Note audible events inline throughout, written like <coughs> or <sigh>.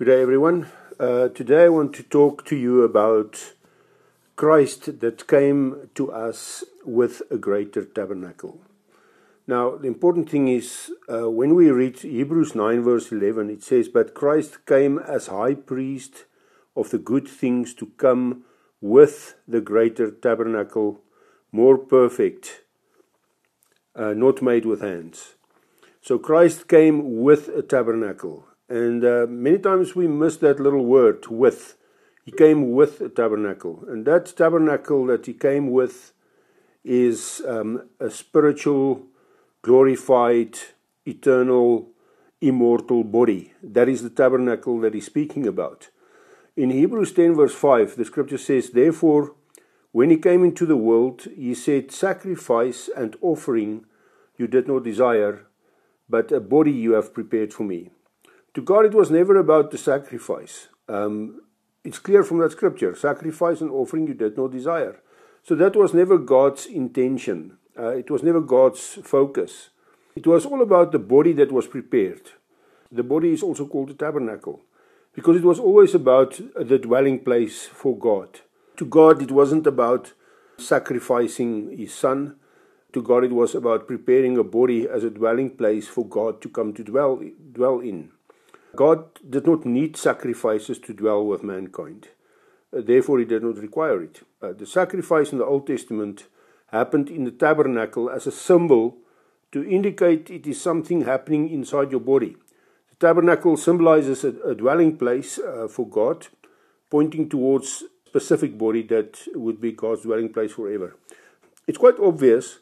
Good day, everyone. Uh, today I want to talk to you about Christ that came to us with a greater tabernacle. Now, the important thing is uh, when we read Hebrews 9, verse 11, it says, But Christ came as high priest of the good things to come with the greater tabernacle, more perfect, uh, not made with hands. So Christ came with a tabernacle. And uh, many times we miss that little word, with. He came with a tabernacle. And that tabernacle that he came with is um, a spiritual, glorified, eternal, immortal body. That is the tabernacle that he's speaking about. In Hebrews 10, verse 5, the scripture says, Therefore, when he came into the world, he said, Sacrifice and offering you did not desire, but a body you have prepared for me. To God, it was never about the sacrifice. Um, it's clear from that scripture sacrifice and offering you did not desire. So that was never God's intention, uh, it was never God's focus. It was all about the body that was prepared. The body is also called the tabernacle because it was always about the dwelling place for God. To God, it wasn't about sacrificing his son. To God, it was about preparing a body as a dwelling place for God to come to dwell, dwell in. God did not need sacrifices to dwell with mankind. Uh, therefore, he did not require it. Uh, the sacrifice in the Old Testament happened in the tabernacle as a symbol to indicate it is something happening inside your body. The tabernacle symbolizes a, a dwelling place uh, for God, pointing towards specific body that would be God's dwelling place forever. It's quite obvious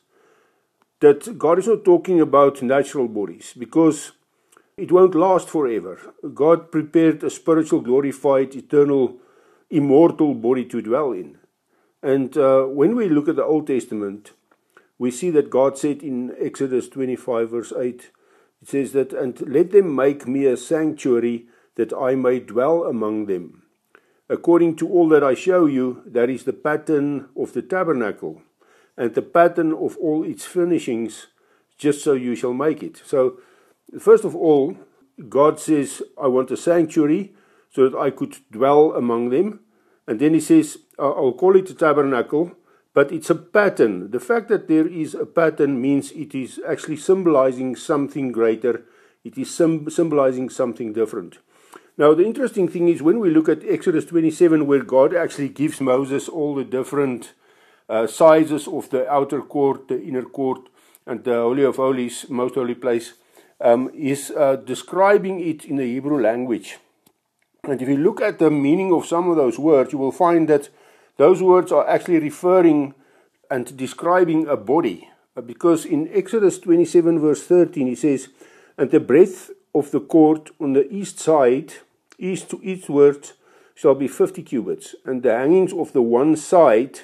that God is not talking about natural bodies because it won't last forever. God prepared a spiritual, glorified, eternal, immortal body to dwell in. And uh, when we look at the Old Testament, we see that God said in Exodus 25, verse 8, it says that, And let them make me a sanctuary that I may dwell among them. According to all that I show you, that is the pattern of the tabernacle, and the pattern of all its furnishings, just so you shall make it. So First of all, God says, I want a sanctuary so that I could dwell among them. And then he says, I'll call it a tabernacle, but it's a pattern. The fact that there is a pattern means it is actually symbolizing something greater, it is symbolizing something different. Now, the interesting thing is when we look at Exodus 27, where God actually gives Moses all the different uh, sizes of the outer court, the inner court, and the Holy of Holies, most holy place um, is uh, describing it in the Hebrew language. And if you look at the meaning of some of those words, you will find that those words are actually referring and describing a body. Uh, because in Exodus 27, verse 13, he says, And the breadth of the court on the east side, east to eastward, shall be 50 cubits, and the hangings of the one side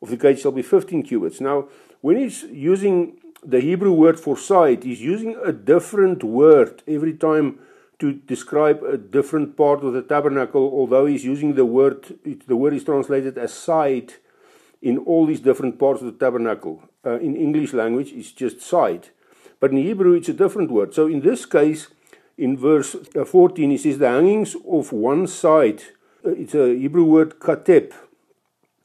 of the gate shall be 15 cubits. Now, when he's using the Hebrew word for side is using a different word every time to describe a different part of the tabernacle, although he's using the word, the word is translated as side in all these different parts of the tabernacle. Uh, in English language, it's just side. But in Hebrew, it's a different word. So in this case, in verse uh, 14, he says, The hangings of one side, uh, it's a Hebrew word katep,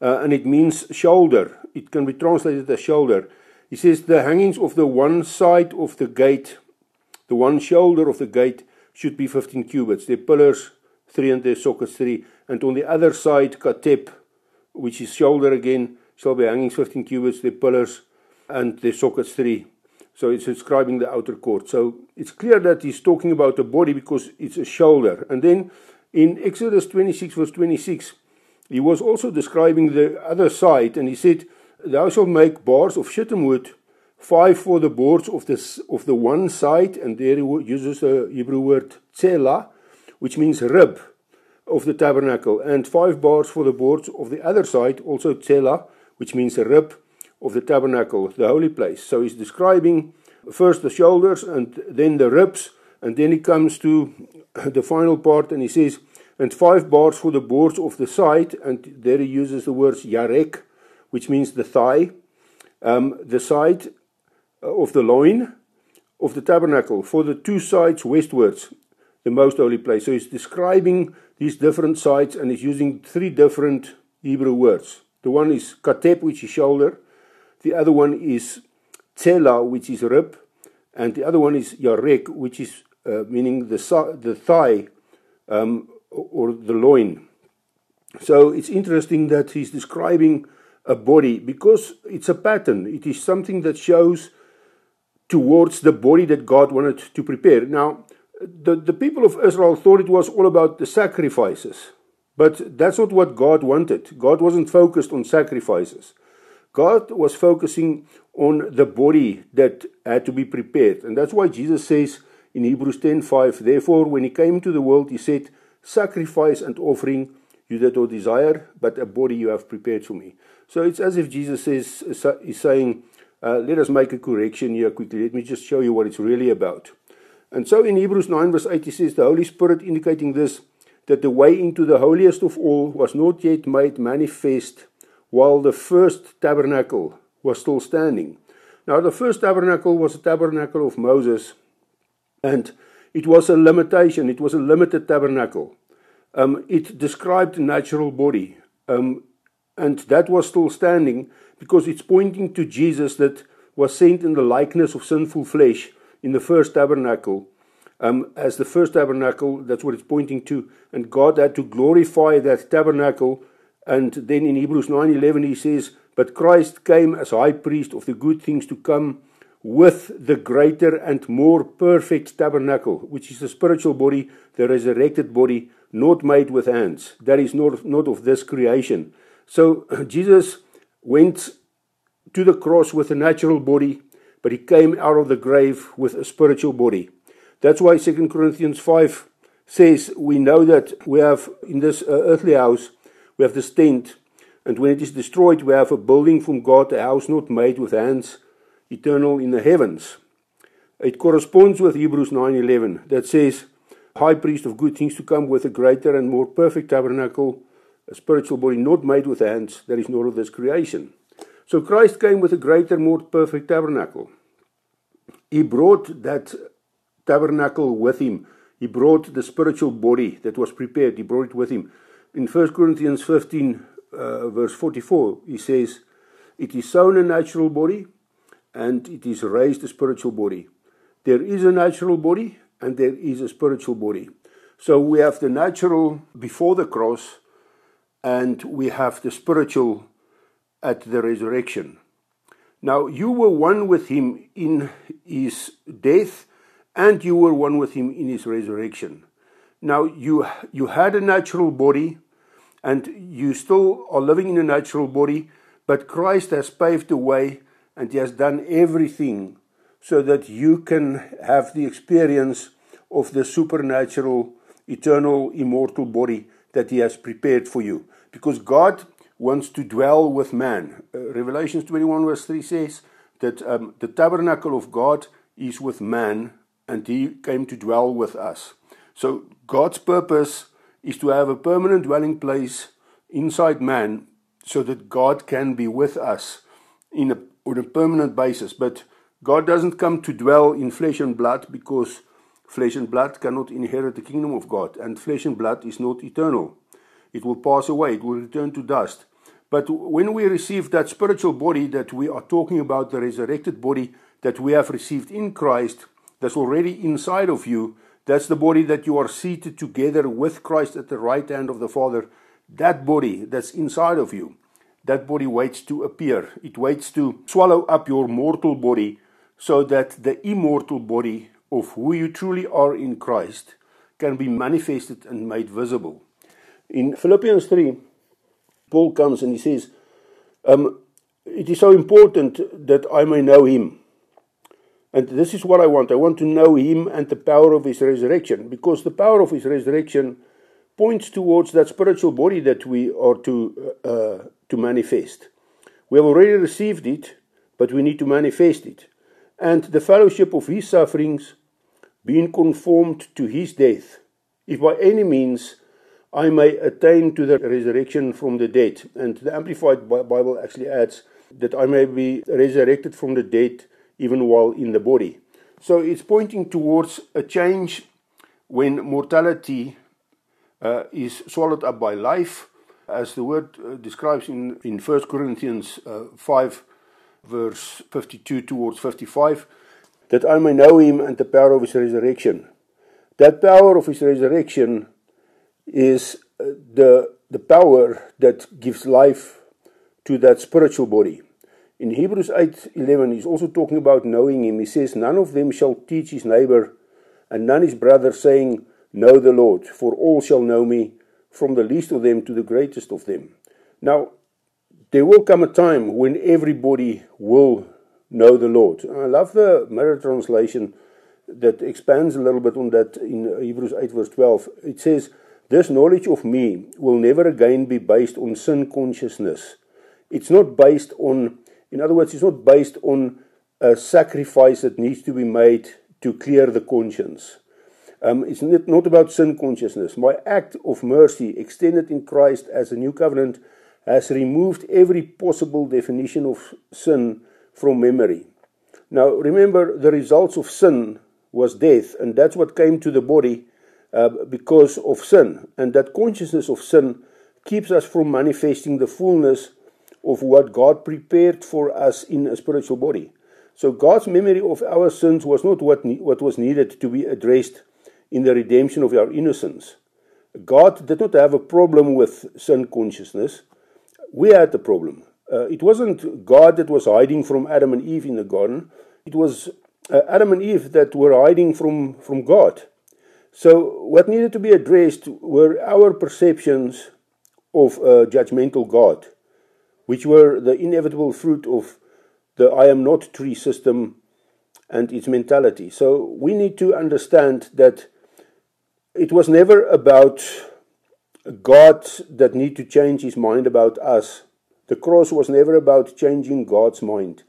uh, and it means shoulder. It can be translated as shoulder. He says, The hangings of the one side of the gate, the one shoulder of the gate, should be 15 cubits. Their pillars, three, and their sockets, three. And on the other side, katep, which is shoulder again, shall be hangings 15 cubits, their pillars, and their sockets, three. So it's describing the outer court. So it's clear that he's talking about the body because it's a shoulder. And then in Exodus 26, verse 26, he was also describing the other side, and he said, Thou shalt make bars of shittim wood, five for the boards of the, of the one side, and there he uses the Hebrew word tzela, which means rib of the tabernacle, and five bars for the boards of the other side, also tzela, which means a rib of the tabernacle, the holy place. So he's describing first the shoulders and then the ribs, and then he comes to the final part and he says, and five bars for the boards of the side, and there he uses the words yarek, which means the thigh, um, the side of the loin of the tabernacle, for the two sides westwards, the most holy place. So he's describing these different sites and he's using three different Hebrew words. The one is katep, which is shoulder. The other one is tsela, which is rib. And the other one is yarek, which is uh, meaning the, the thigh um, or the loin. So it's interesting that he's describing a body because it's a pattern. It is something that shows towards the body that God wanted to prepare. Now, the, the people of Israel thought it was all about the sacrifices, but that's not what God wanted. God wasn't focused on sacrifices. God was focusing on the body that had to be prepared. And that's why Jesus says in Hebrews 10:5, Therefore, when he came to the world, he said, Sacrifice and offering you did not desire, but a body you have prepared for me. So it's as if Jesus says, is saying, uh, Let us make a correction here quickly. Let me just show you what it's really about. And so in Hebrews 9, verse 8, he says, The Holy Spirit indicating this, that the way into the holiest of all was not yet made manifest while the first tabernacle was still standing. Now, the first tabernacle was a tabernacle of Moses, and it was a limitation, it was a limited tabernacle. Um, it described a natural body, um, and that was still standing because it's pointing to Jesus that was sent in the likeness of sinful flesh in the first tabernacle. Um, as the first tabernacle, that's what it's pointing to, and God had to glorify that tabernacle and then in Hebrews 9:11 he says, "But Christ came as high priest of the good things to come with the greater and more perfect tabernacle, which is the spiritual body, the resurrected body, not made with hands. That is not, not of this creation." So <clears throat> Jesus went to the cross with a natural body, but he came out of the grave with a spiritual body. That's why 2 Corinthians 5 says we know that we have in this uh, earthly house we have this tent, and when it is destroyed, we have a building from God, a house not made with hands, eternal in the heavens. It corresponds with Hebrews 9:11 that says, "High priest of good things to come with a greater and more perfect tabernacle, a spiritual body not made with hands, that is not of this creation." So Christ came with a greater, more perfect tabernacle. He brought that tabernacle with him. He brought the spiritual body that was prepared. He brought it with him in 1 Corinthians 15, uh, verse 44, he says, It is sown a natural body and it is raised a spiritual body. There is a natural body and there is a spiritual body. So we have the natural before the cross and we have the spiritual at the resurrection. Now, you were one with him in his death and you were one with him in his resurrection. Now, you, you had a natural body and you still are living in a natural body, but Christ has paved the way and He has done everything so that you can have the experience of the supernatural, eternal, immortal body that He has prepared for you. Because God wants to dwell with man. Uh, Revelations 21, verse 3 says that um, the tabernacle of God is with man and He came to dwell with us. So God's purpose is to have a permanent dwelling place inside man so that God can be with us in a, on a permanent basis. But God doesn't come to dwell in flesh and blood because flesh and blood cannot inherit the kingdom of God, and flesh and blood is not eternal. It will pass away, it will return to dust. But when we receive that spiritual body that we are talking about, the resurrected body that we have received in Christ, that's already inside of you, that's the body that you are seated together with Christ at the right hand of the Father. That body that's inside of you, that body waits to appear. It waits to swallow up your mortal body so that the immortal body of who you truly are in Christ can be manifested and made visible. In Philippians 3, Paul comes and he says, um, It is so important that I may know him and this is what I want. I want to know him and the power of his resurrection, because the power of his resurrection points towards that spiritual body that we are to, uh, to manifest. We have already received it, but we need to manifest it. And the fellowship of his sufferings, being conformed to his death, if by any means I may attain to the resurrection from the dead. And the Amplified Bible actually adds that I may be resurrected from the dead even while in the body. So it's pointing towards a change when mortality uh, is swallowed up by life, as the word uh, describes in, in 1 Corinthians uh, 5, verse 52 towards 55, that I may know him and the power of his resurrection. That power of his resurrection is uh, the, the power that gives life to that spiritual body. In Hebrews 8:11 he's also talking about knowing him. He says none of them shall teach his neighbor and none his brother saying know the Lord for all shall know me from the least of them to the greatest of them. Now there will come a time when everybody will know the Lord. I love the mirror translation that expands a little bit on that in Hebrews 8 verse 12. It says this knowledge of me will never again be based on sin consciousness. It's not based on In other words, it's not based on a sacrifice that needs to be made to clear the conscience. Um, it's not about sin consciousness. My act of mercy, extended in Christ as a new covenant, has removed every possible definition of sin from memory. Now, remember, the results of sin was death, and that's what came to the body uh, because of sin. And that consciousness of sin keeps us from manifesting the fullness of what God prepared for us in a spiritual body. So God's memory of our sins was not what, what was needed to be addressed in the redemption of our innocence. God did not have a problem with sin consciousness. We had the problem. Uh, it wasn't God that was hiding from Adam and Eve in the garden. It was uh, Adam and Eve that were hiding from, from God. So, what needed to be addressed were our perceptions of a judgmental God which were the inevitable fruit of the I am not tree system and its mentality. So we need to understand that it was never about God that need to change his mind about us. The cross was never about changing God's mind.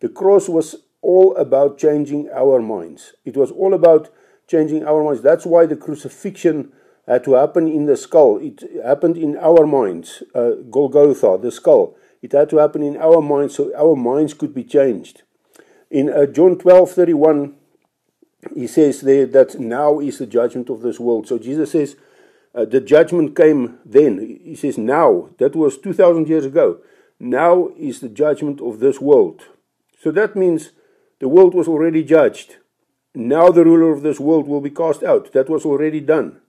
The cross was all about changing our minds. It was all about changing our minds. That's why the crucifixion had to happen in the skull. It happened in our minds. Uh, Golgotha, the skull. It had to happen in our minds so our minds could be changed. In uh, John 12 31, he says there that now is the judgment of this world. So Jesus says uh, the judgment came then. He says now. That was 2,000 years ago. Now is the judgment of this world. So that means the world was already judged. Now the ruler of this world will be cast out. That was already done.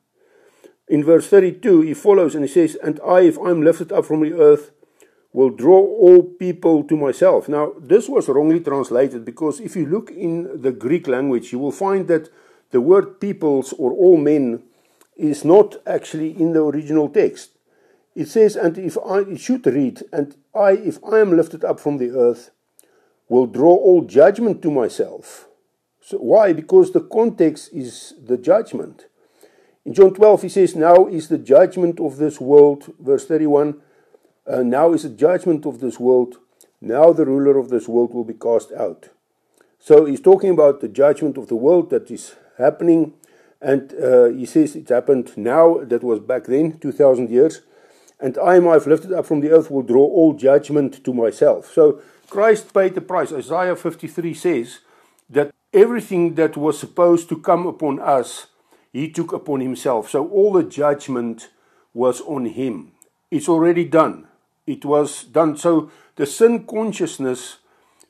In verse 32, he follows and he says, And I, if I'm lifted up from the earth, will draw all people to myself. Now, this was wrongly translated because if you look in the Greek language, you will find that the word peoples or all men is not actually in the original text. It says, and if I, it should read, and I, if I am lifted up from the earth, will draw all judgment to myself. So why? Because the context is the judgment. In John 12, he says, Now is the judgment of this world, verse 31. Uh, now is the judgment of this world. Now the ruler of this world will be cast out. So he's talking about the judgment of the world that is happening. And uh, he says it happened now, that was back then, 2,000 years. And I am I've lifted up from the earth will draw all judgment to myself. So Christ paid the price. Isaiah 53 says everything that was supposed to come upon us he took upon himself. So all the judgment was on him. It's already done. It was done. So the sin consciousness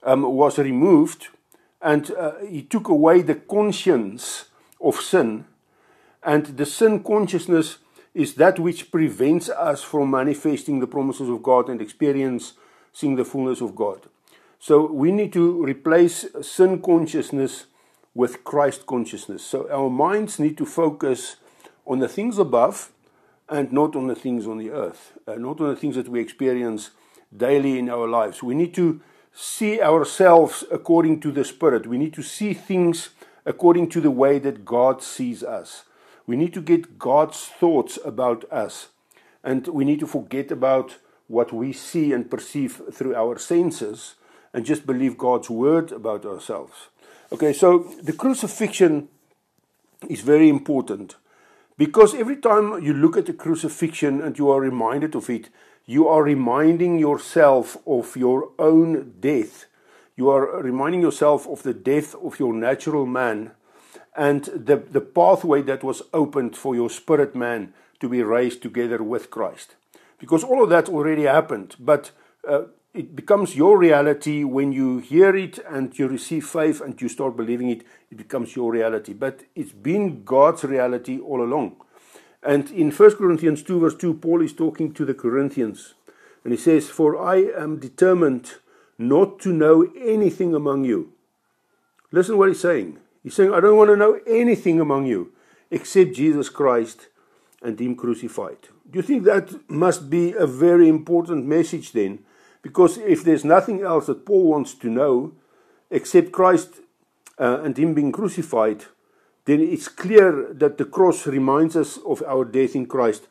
um, was removed and uh, he took away the conscience of sin. And the sin consciousness is that which prevents us from manifesting the promises of God and experiencing the fullness of God. So we need to replace sin consciousness with Christ consciousness. So our minds need to focus on the things above and not on the things on the earth, uh, not on the things that we experience daily in our lives. We need to see ourselves according to the Spirit. We need to see things according to the way that God sees us. We need to get God's thoughts about us. And we need to forget about what we see and perceive through our senses and just believe God's word about ourselves. Okay, so the crucifixion is very important because every time you look at the crucifixion and you are reminded of it, you are reminding yourself of your own death. You are reminding yourself of the death of your natural man and the, the pathway that was opened for your spirit man to be raised together with Christ. Because all of that already happened, but uh, it becomes your reality when you hear it and you receive faith and you start believing it, it becomes your reality. But it's been God's reality all along. And in 1 Corinthians 2, verse 2, Paul is talking to the Corinthians. And he says, For I am determined not to know anything among you. Listen what he's saying. He's saying, I don't want to know anything among you except Jesus Christ and Him crucified. Do you think that must be a very important message then? Because if there's nothing else that Paul wants to know except Christ uh, and Him being crucified, then it's clear that the cross reminds us of our death in Christ.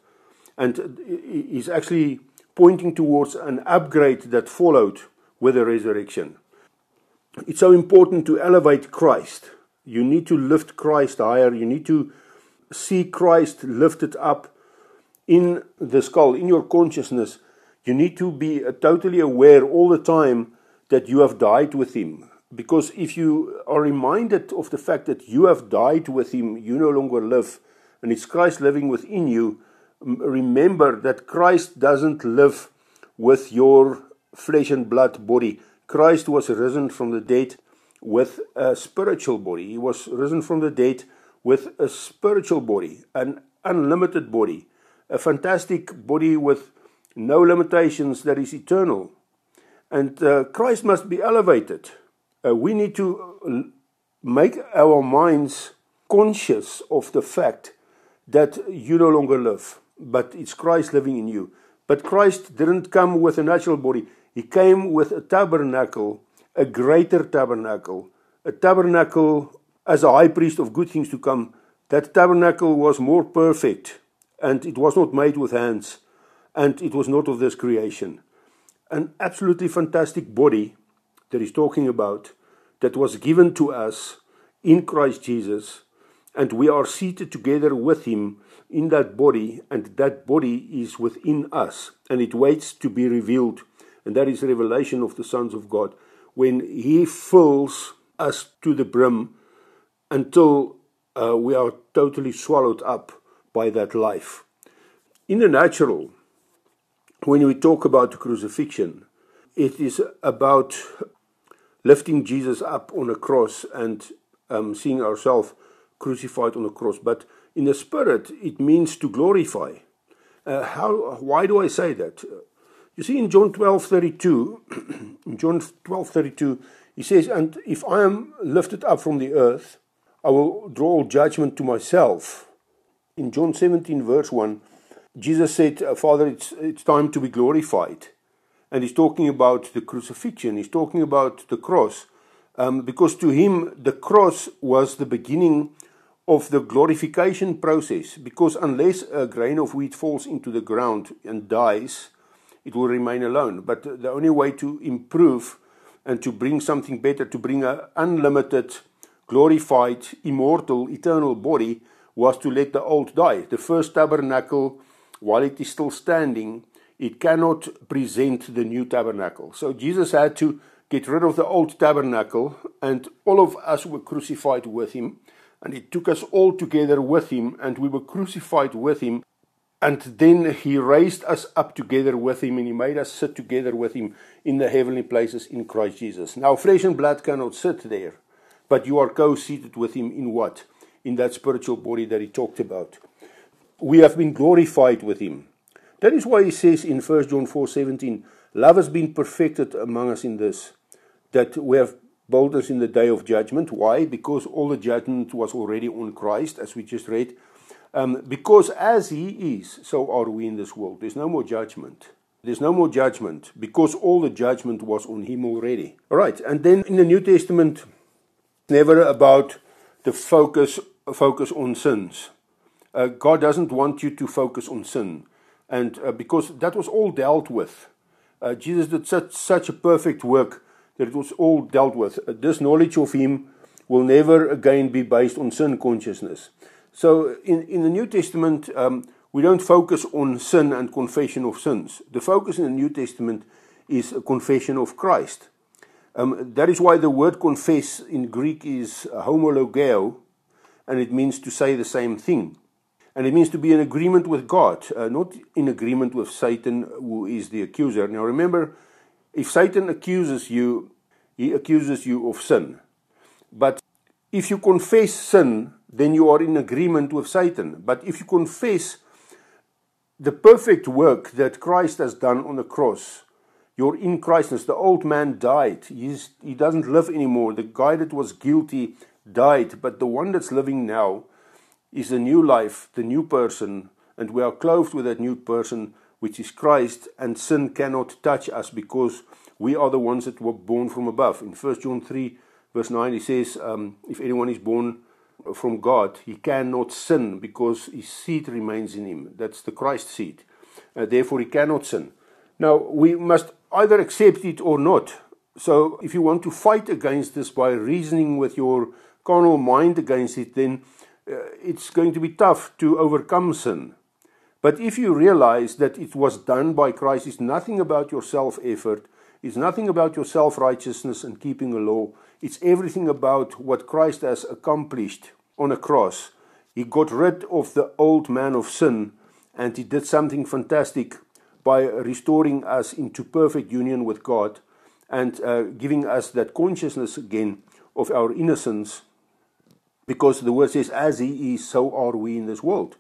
And is actually pointing towards an upgrade that followed with the resurrection. It's so important to elevate Christ. You need to lift Christ higher. You need to see Christ lifted up in the skull, in your consciousness. You need to be uh, totally aware all the time that you have died with Him. Because if you are reminded of the fact that you have died with Him, you no longer live, and it's Christ living within you, remember that Christ doesn't live with your flesh and blood body. Christ was risen from the dead with a spiritual body. He was risen from the dead with a spiritual body, an unlimited body, a fantastic body with no limitations that is eternal. And uh, Christ must be elevated. Uh, we need to make our minds conscious of the fact that you no longer live, but it's Christ living in you. But Christ didn't come with a natural body, He came with a tabernacle, a greater tabernacle, a tabernacle as a high priest of good things to come. That tabernacle was more perfect, and it was not made with hands, and it was not of this creation. An absolutely fantastic body that he's talking about that was given to us in Christ Jesus, and we are seated together with him in that body, and that body is within us, and it waits to be revealed. And that is revelation of the sons of God. When he fills us to the brim until uh, we are totally swallowed up by that life. In the natural, when we talk about the crucifixion, it is about lifting Jesus up on a cross and um, seeing ourselves crucified on a cross. But in the spirit, it means to glorify. Uh, how? Why do I say that? You see, in John twelve thirty two, <clears throat> in John twelve thirty two, he says, "And if I am lifted up from the earth, I will draw judgment to myself." In John seventeen verse one, Jesus said, uh, "Father, it's it's time to be glorified." and he's talking about the crucifixion, he's talking about the cross, um, because to him the cross was the beginning of the glorification process. Because unless a grain of wheat falls into the ground and dies, it will remain alone. But the only way to improve and to bring something better, to bring an unlimited, glorified, immortal, eternal body, was to let the old die. The first tabernacle, while it is still standing, it cannot present the new tabernacle. So Jesus had to get rid of the old tabernacle, and all of us were crucified with him. And he took us all together with him, and we were crucified with him. And then he raised us up together with him, and he made us sit together with him in the heavenly places in Christ Jesus. Now, flesh and blood cannot sit there, but you are co seated with him in what? In that spiritual body that he talked about. We have been glorified with him. That is why he says in 1 John 4:17, love has been perfected among us in this, that we have boldness in the day of judgment. Why? Because all the judgment was already on Christ, as we just read. Um, because as he is, so are we in this world. There's no more judgment. There's no more judgment because all the judgment was on him already. All right, and then in the New Testament, never about the focus focus on sins. Uh, God doesn't want you to focus on sin. And uh, because that was all dealt with. Uh, Jesus did such, such a perfect work that it was all dealt with. Uh, this knowledge of Him will never again be based on sin consciousness. So in, in the New Testament, um, we don't focus on sin and confession of sins. The focus in the New Testament is a confession of Christ. Um, that is why the word confess in Greek is homologeo, and it means to say the same thing. And it means to be in agreement with God, uh, not in agreement with Satan, who is the accuser. Now remember, if Satan accuses you, he accuses you of sin. But if you confess sin, then you are in agreement with Satan. But if you confess the perfect work that Christ has done on the cross, you're in Christness. The old man died. He's, he doesn't live anymore. The guy that was guilty died. But the one that's living now is a new life, the new person. And we are clothed with that new person, which is Christ. And sin cannot touch us because we are the ones that were born from above. In 1 John 3, verse 9, he says, um, If anyone is born from God, he cannot sin because his seed remains in him. That's the Christ seed. Uh, therefore, he cannot sin. Now, we must either accept it or not. So, if you want to fight against this by reasoning with your carnal mind against it, then it's going to be tough to overcome sin. But if you realize that it was done by Christ, it's nothing about your self effort, it's nothing about your self righteousness and keeping a law, it's everything about what Christ has accomplished on a cross. He got rid of the old man of sin and he did something fantastic by restoring us into perfect union with God and uh, giving us that consciousness again of our innocence. Because the word says, as he is, so are we in this world.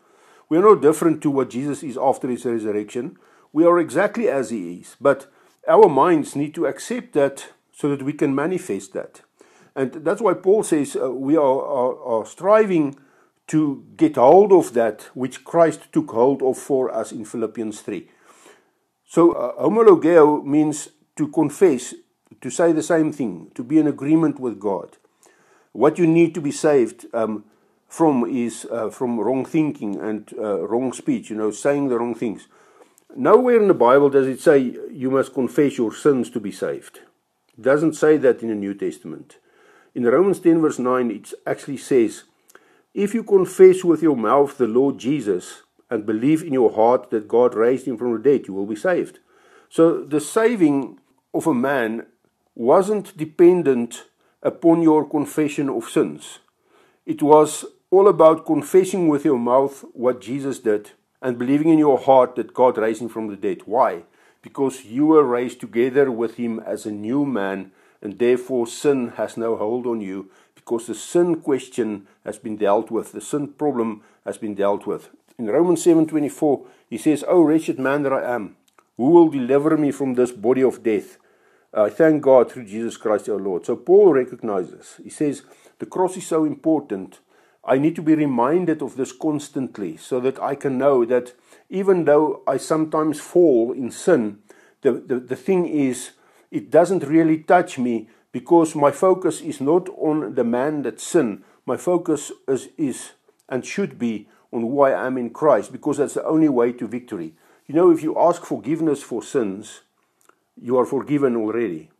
We are no different to what Jesus is after his resurrection. We are exactly as he is. But our minds need to accept that so that we can manifest that. And that's why Paul says uh, we are, are, are striving to get hold of that which Christ took hold of for us in Philippians 3. So, uh, homologeo means to confess, to say the same thing, to be in agreement with God. What you need to be saved um, from is uh, from wrong thinking and uh, wrong speech, you know, saying the wrong things. Nowhere in the Bible does it say you must confess your sins to be saved. It doesn't say that in the New Testament. In Romans 10, verse 9, it actually says, If you confess with your mouth the Lord Jesus and believe in your heart that God raised him from the dead, you will be saved. So the saving of a man wasn't dependent upon your confession of sins. It was all about confessing with your mouth what Jesus did and believing in your heart that God raised him from the dead. Why? Because you were raised together with him as a new man, and therefore sin has no hold on you because the sin question has been dealt with, the sin problem has been dealt with. In Romans 7:24, he says, "O wretched man that I am, who will deliver me from this body of death? I thank God through Jesus Christ our Lord." So Paul recognizes. He says, "The cross is so important. I need to be reminded of this constantly so that I can know that even though I sometimes fall in sin, the, the, the thing is, it doesn't really touch me because my focus is not on the man that sinned. My focus is, is and should be on who I am in Christ because that's the only way to victory. You know, if you ask forgiveness for sins, you are forgiven already.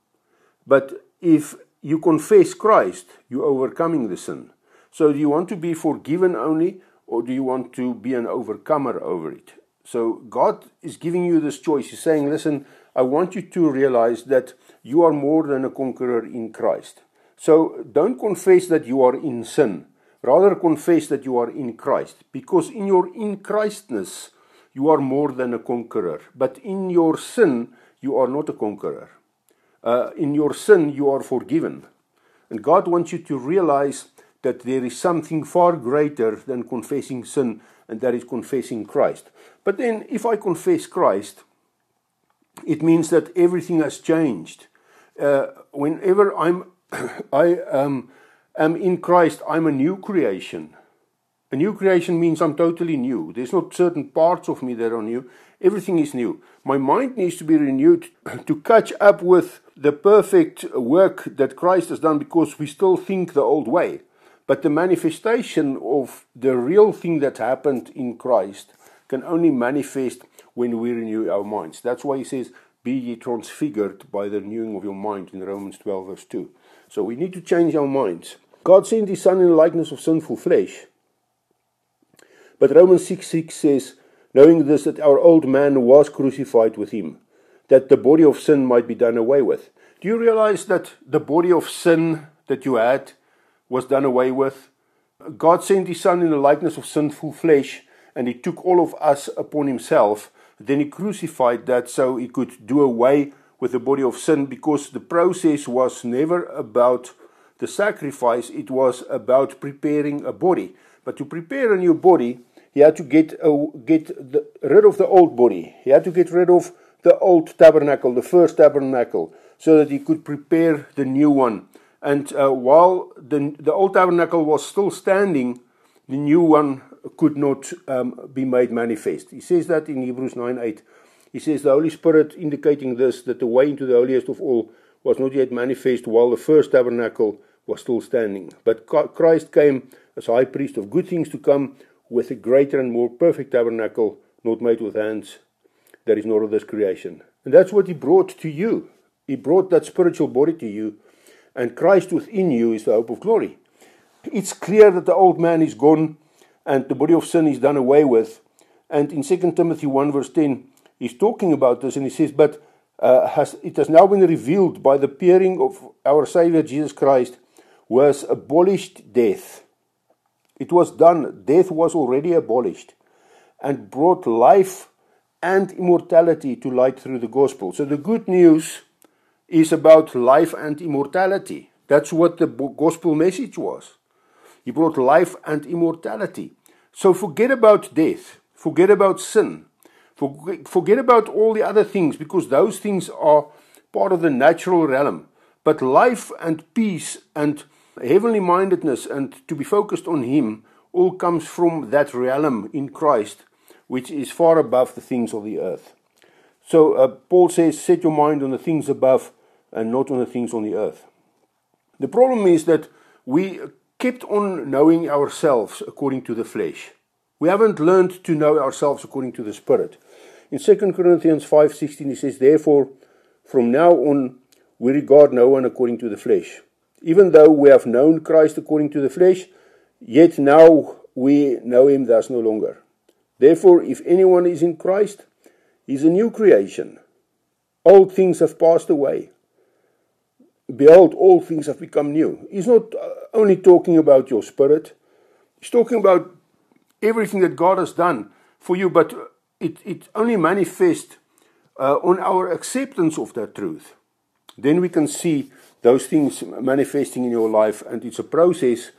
But if you confess Christ, you're overcoming the sin. So, do you want to be forgiven only, or do you want to be an overcomer over it? So, God is giving you this choice. He's saying, Listen, I want you to realize that you are more than a conqueror in Christ. So, don't confess that you are in sin. Rather confess that you are in Christ, because in your in Christness you are more than a conqueror. But in your sin you are not a conqueror. Uh, in your sin you are forgiven. And God wants you to realize that there is something far greater than confessing sin, and that is confessing Christ. But then, if I confess Christ, it means that everything has changed. Uh, whenever I'm, <coughs> I um, am in Christ, I'm a new creation. A new creation means I'm totally new. There's not certain parts of me that are new. Everything is new. My mind needs to be renewed <clears throat> to catch up with the perfect work that Christ has done because we still think the old way. But the manifestation of the real thing that happened in Christ can only manifest when we renew our minds. That's why he says, Be ye transfigured by the renewing of your mind in Romans 12, verse 2. So we need to change our minds. God sent his Son in the likeness of sinful flesh. But Romans 6 6 says, Knowing this, that our old man was crucified with him, that the body of sin might be done away with. Do you realize that the body of sin that you had was done away with? God sent his son in the likeness of sinful flesh, and he took all of us upon himself. Then he crucified that so he could do away with the body of sin because the process was never about the sacrifice, it was about preparing a body. But to prepare a new body, he had to get, uh, get the, rid of the old body. He had to get rid of the old tabernacle, the first tabernacle, so that he could prepare the new one. And uh, while the, the old tabernacle was still standing, the new one could not um, be made manifest. He says that in Hebrews 9 8. He says the Holy Spirit indicating this, that the way into the holiest of all was not yet manifest while the first tabernacle was still standing. But Christ came as high priest of good things to come with a greater and more perfect tabernacle, not made with hands, that is not of this creation. And that's what he brought to you. He brought that spiritual body to you, and Christ within you is the hope of glory. It's clear that the old man is gone and the body of sin is done away with. And in 2 Timothy 1, verse 10, he's talking about this and he says, But uh, has, it has now been revealed by the appearing of our Savior Jesus Christ, who has abolished death. It was done, death was already abolished, and brought life and immortality to light through the gospel. So the good news is about life and immortality. That's what the gospel message was. He brought life and immortality. So forget about death, forget about sin, forget about all the other things because those things are part of the natural realm. But life and peace and heavenly mindedness and to be focused on Him all comes from that realm in Christ, which is far above the things of the earth. So uh, Paul says, Set your mind on the things above and not on the things on the earth. The problem is that we kept on knowing ourselves according to the flesh. We haven't learned to know ourselves according to the Spirit. In 2 Corinthians 5:16 he says, Therefore, from now on we regard no one according to the flesh. Even though we have known Christ according to the flesh, yet now we know him thus no longer. Therefore, if anyone is in Christ, he is a new creation. Old things have passed away. Behold, all things have become new. He's not uh, only talking about your spirit, he's talking about everything that God has done for you, but it, it only manifests uh, on our acceptance of that truth. Then we can see those things manifesting in your life, and it's a process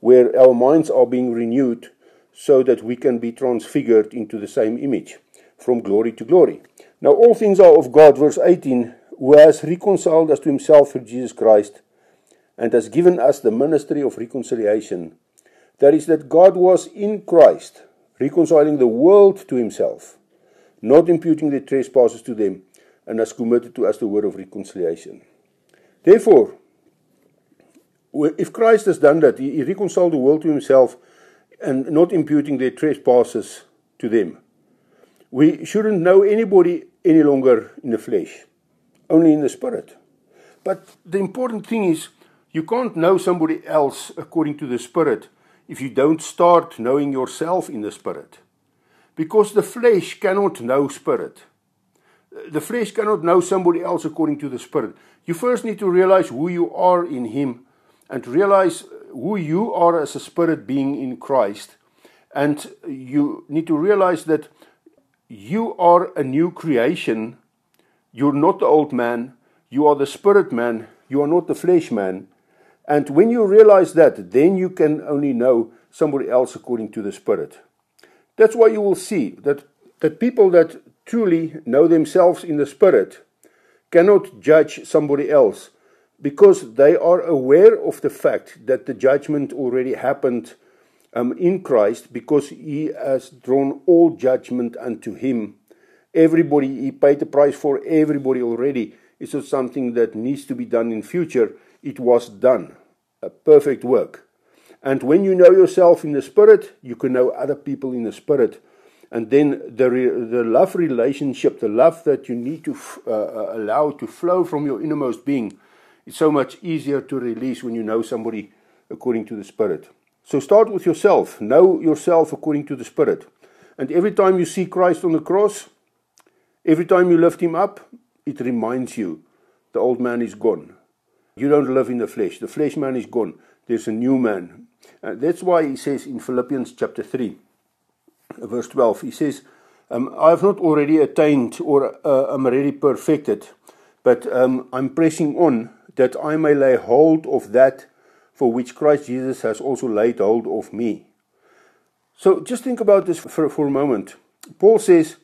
where our minds are being renewed so that we can be transfigured into the same image from glory to glory. Now, all things are of God, verse 18, who has reconciled us to himself through Jesus Christ and has given us the ministry of reconciliation. That is, that God was in Christ, reconciling the world to himself, not imputing their trespasses to them, and has committed to us the word of reconciliation. Therefore, if Christ has done that, he reconciled the world to himself and not imputing their trespasses to them. We shouldn't know anybody any longer in the flesh, only in the spirit. But the important thing is, you can't know somebody else according to the spirit if you don't start knowing yourself in the spirit. Because the flesh cannot know spirit. The flesh cannot know somebody else according to the spirit. You first need to realize who you are in Him and realize who you are as a spirit being in Christ. And you need to realize that you are a new creation. You're not the old man, you are the spirit man, you are not the flesh man. And when you realize that, then you can only know somebody else according to the spirit. That's why you will see that, that people that truly know themselves in the spirit cannot judge somebody else because they are aware of the fact that the judgment already happened um, in Christ because he has drawn all judgment unto him. Everybody, he paid the price for everybody already. It's not something that needs to be done in future. It was done. A perfect work. And when you know yourself in the spirit, you can know other people in the spirit. And then the, the love relationship, the love that you need to uh, uh, allow to flow from your innermost being, it's so much easier to release when you know somebody according to the Spirit. So start with yourself. Know yourself according to the Spirit. And every time you see Christ on the cross, every time you lift him up, it reminds you the old man is gone. You don't live in the flesh. The flesh man is gone. There's a new man. Uh, that's why he says in Philippians chapter 3, verse 12, he says, um, I have not already attained or uh, am already perfected, but um, I'm pressing on that I may lay hold of that for which Christ Jesus has also laid hold of me. So just think about this for, for a moment. Paul says,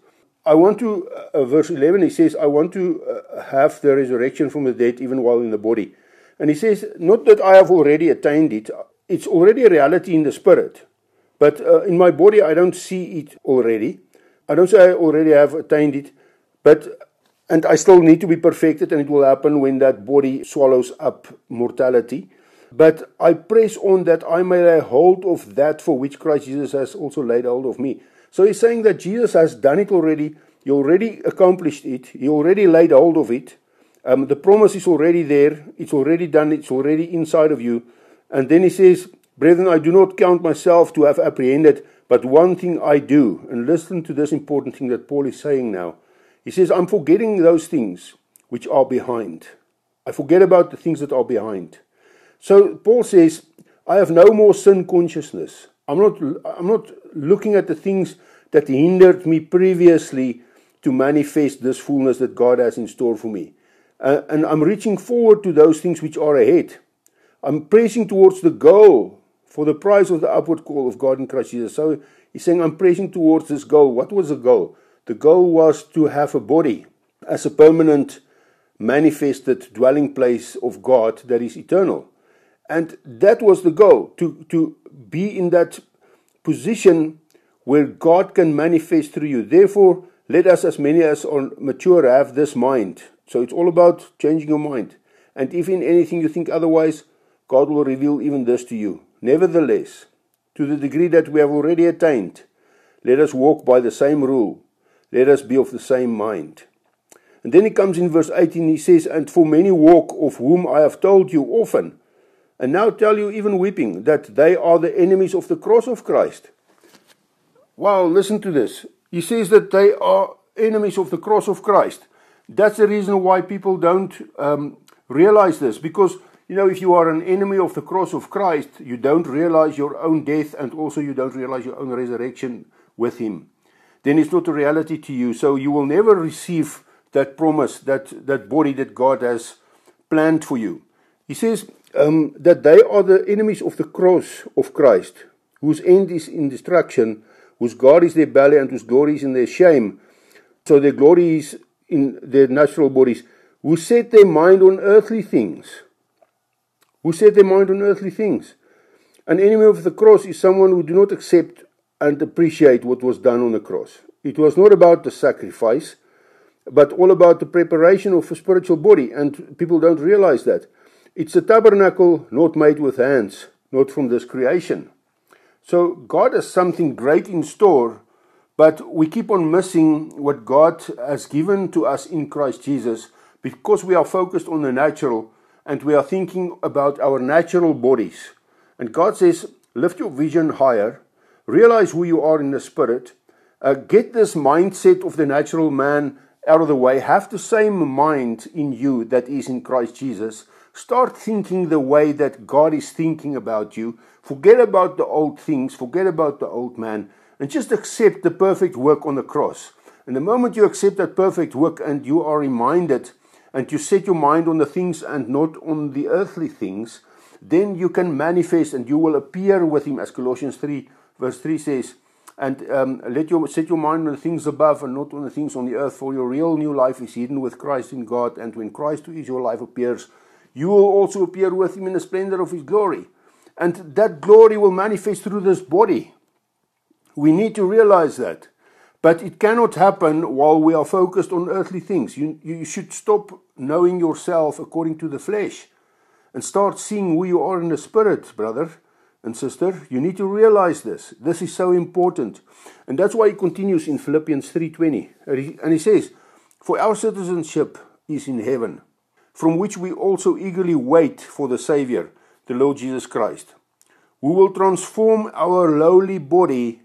I want to, uh, verse 11, he says, I want to uh, have the resurrection from the dead even while in the body. And he says, not that I have already attained it, it's already a reality in the spirit. But uh, in my body, I don't see it already. I don't say I already have attained it, but and I still need to be perfected, and it will happen when that body swallows up mortality. But I press on that I may lay hold of that for which Christ Jesus has also laid hold of me. So he's saying that Jesus has done it already. He already accomplished it. He already laid hold of it. Um, the promise is already there. It's already done. It's already inside of you. And then he says, Brethren, I do not count myself to have apprehended, but one thing I do. And listen to this important thing that Paul is saying now. He says, I'm forgetting those things which are behind. I forget about the things that are behind. So Paul says, I have no more sin consciousness. I'm not, I'm not looking at the things that hindered me previously to manifest this fullness that God has in store for me. Uh, and I'm reaching forward to those things which are ahead. I'm pressing towards the goal for the prize of the upward call of God in Christ Jesus. So he's saying, I'm pressing towards this goal. What was the goal? The goal was to have a body as a permanent, manifested dwelling place of God that is eternal. And that was the goal to, to be in that position where God can manifest through you. Therefore, let us, as many as are mature, have this mind. So it's all about changing your mind. And if in anything you think otherwise, God will reveal even this to you. Nevertheless, to the degree that we have already attained, let us walk by the same rule. Let us be of the same mind. And then he comes in verse 18, he says, And for many walk, of whom I have told you often, and now tell you even weeping, that they are the enemies of the cross of Christ. Wow, listen to this. He says that they are enemies of the cross of Christ. That's the reason why people don't um, realize this, because you know, if you are an enemy of the cross of Christ, you don't realize your own death and also you don't realize your own resurrection with Him. Then it's not a reality to you. So you will never receive that promise, that, that body that God has planned for you. He says um, that they are the enemies of the cross of Christ, whose end is in destruction, whose God is their belly and whose glory is in their shame. So their glory is in their natural bodies, who set their mind on earthly things who set their mind on earthly things. An enemy of the cross is someone who do not accept and appreciate what was done on the cross. It was not about the sacrifice, but all about the preparation of a spiritual body, and people don't realize that. It's a tabernacle not made with hands, not from this creation. So God has something great in store, but we keep on missing what God has given to us in Christ Jesus because we are focused on the natural and we are thinking about our natural bodies. And God says, lift your vision higher, realize who you are in the spirit, uh, get this mindset of the natural man out of the way, have the same mind in you that is in Christ Jesus. Start thinking the way that God is thinking about you. Forget about the old things, forget about the old man, and just accept the perfect work on the cross. And the moment you accept that perfect work and you are reminded and you set your mind on the things and not on the earthly things, then you can manifest and you will appear with Him, as Colossians 3, verse 3 says. And um, let your set your mind on the things above and not on the things on the earth, for your real new life is hidden with Christ in God. And when Christ, who is your life, appears, you will also appear with Him in the splendor of His glory. And that glory will manifest through this body. We need to realize that. But it cannot happen while we are focused on earthly things. You, you should stop knowing yourself according to the flesh and start seeing who you are in the spirit, brother and sister. You need to realize this. This is so important. And that's why he continues in Philippians 3:20. And he says, "For our citizenship is in heaven, from which we also eagerly wait for the Savior, the Lord Jesus Christ, who will transform our lowly body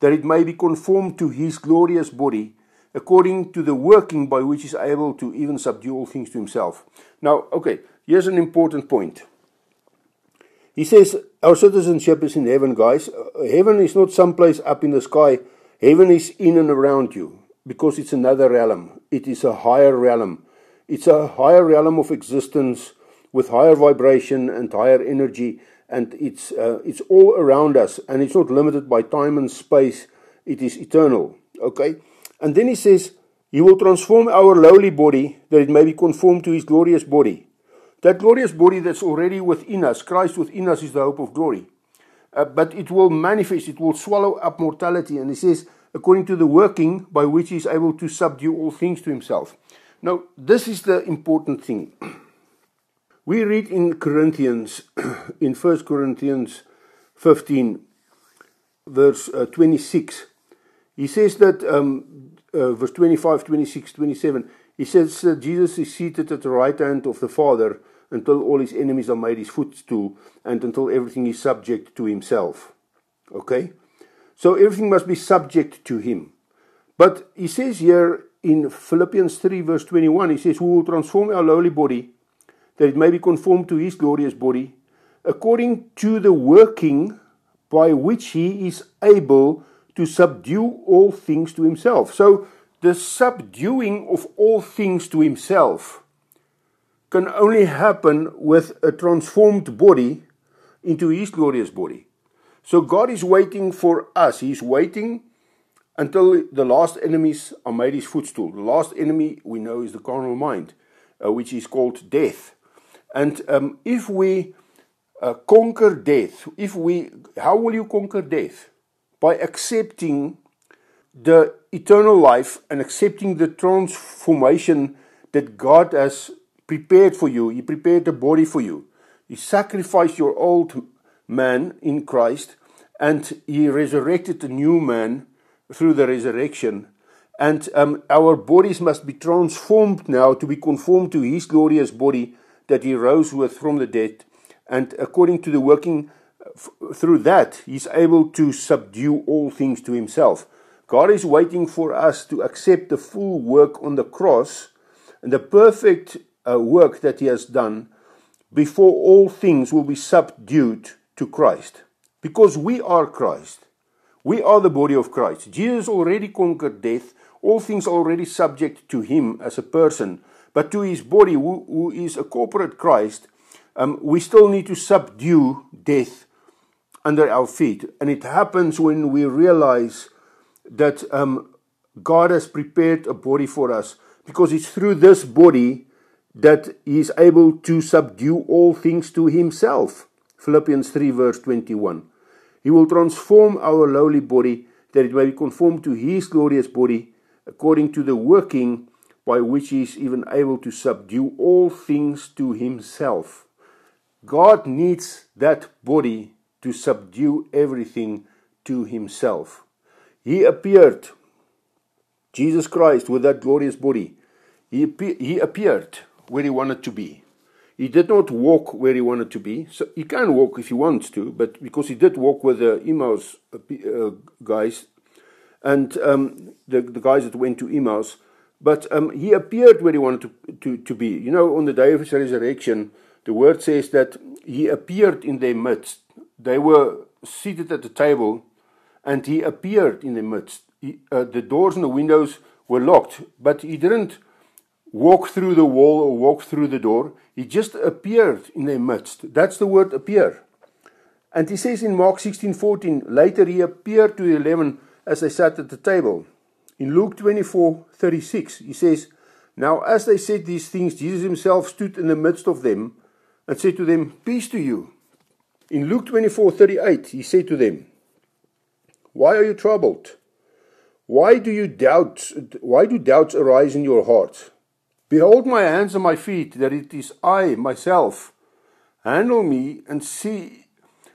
that it may be conformed to his glorious body, according to the working by which he is able to even subdue all things to himself. Now, okay, here's an important point. He says, Our citizenship is in heaven, guys. Uh, heaven is not someplace up in the sky, heaven is in and around you because it's another realm. It is a higher realm. It's a higher realm of existence with higher vibration and higher energy, and it's, uh, it's all around us, and it's not limited by time and space. It is eternal. Okay? And then he says, He will transform our lowly body that it may be conformed to His glorious body. That glorious body that's already within us, Christ within us, is the hope of glory. Uh, but it will manifest, it will swallow up mortality. And he says, according to the working by which he is able to subdue all things to himself. Now, this is the important thing. <clears throat> We read in Corinthians, <clears throat> in 1 Corinthians 15, verse uh, 26, he says that, um, uh, verse 25, 26, 27, he says that Jesus is seated at the right hand of the Father until all his enemies are made his footstool and until everything is subject to himself. Okay? So everything must be subject to him. But he says here in Philippians 3, verse 21, he says, Who will transform our lowly body, that it may be conformed to his glorious body, according to the working by which he is able to subdue all things to himself. So the subduing of all things to himself can only happen with a transformed body into his glorious body. So God is waiting for us. He's waiting until the last enemies are made his footstool. The last enemy we know is the carnal mind, uh, which is called death. And um, if we uh, conquer death, if we, how will you conquer death? By accepting the eternal life and accepting the transformation that God has prepared for you. He prepared a body for you. He sacrificed your old man in Christ, and he resurrected a new man through the resurrection. And um, our bodies must be transformed now to be conformed to his glorious body that he rose with from the dead. And according to the working through that, he's able to subdue all things to himself. God is waiting for us to accept the full work on the cross and the perfect uh, work that he has done before all things will be subdued to Christ. Because we are Christ. We are the body of Christ. Jesus already conquered death. All things already subject to him as a person. But to his body, who, who is a corporate Christ, um, we still need to subdue death under our feet. And it happens when we realize that um, God has prepared a body for us. Because it's through this body that he is able to subdue all things to himself. Philippians 3, verse 21. He will transform our lowly body that it may be conformed to his glorious body, according to the working by which he is even able to subdue all things to himself. God needs that body to subdue everything to himself. He appeared, Jesus Christ, with that glorious body. He, he appeared where he wanted to be. He did not walk where he wanted to be. So he can walk if he wants to, but because he did walk with the Emmaus uh, uh, guys and um, the, the guys that went to Emmaus, but um, he appeared where he wanted to, to, to be. You know, on the day of his resurrection, the word says that he appeared in their midst. They were seated at the table, and he appeared in their midst. He, uh, the doors and the windows were locked, but he didn't walk through the wall or walk through the door. He just appeared in their midst. That's the word appear. And he says in Mark 16:14, later he appeared to the eleven as they sat at the table. In Luke 24:36, he says, Now as they said these things, Jesus himself stood in the midst of them and said to them, Peace to you. In Luke 24:38, he said to them, Why are you troubled? Why do you doubt why do doubts arise in your hearts? Behold my hands and my feet, that it is I myself. Handle me and see,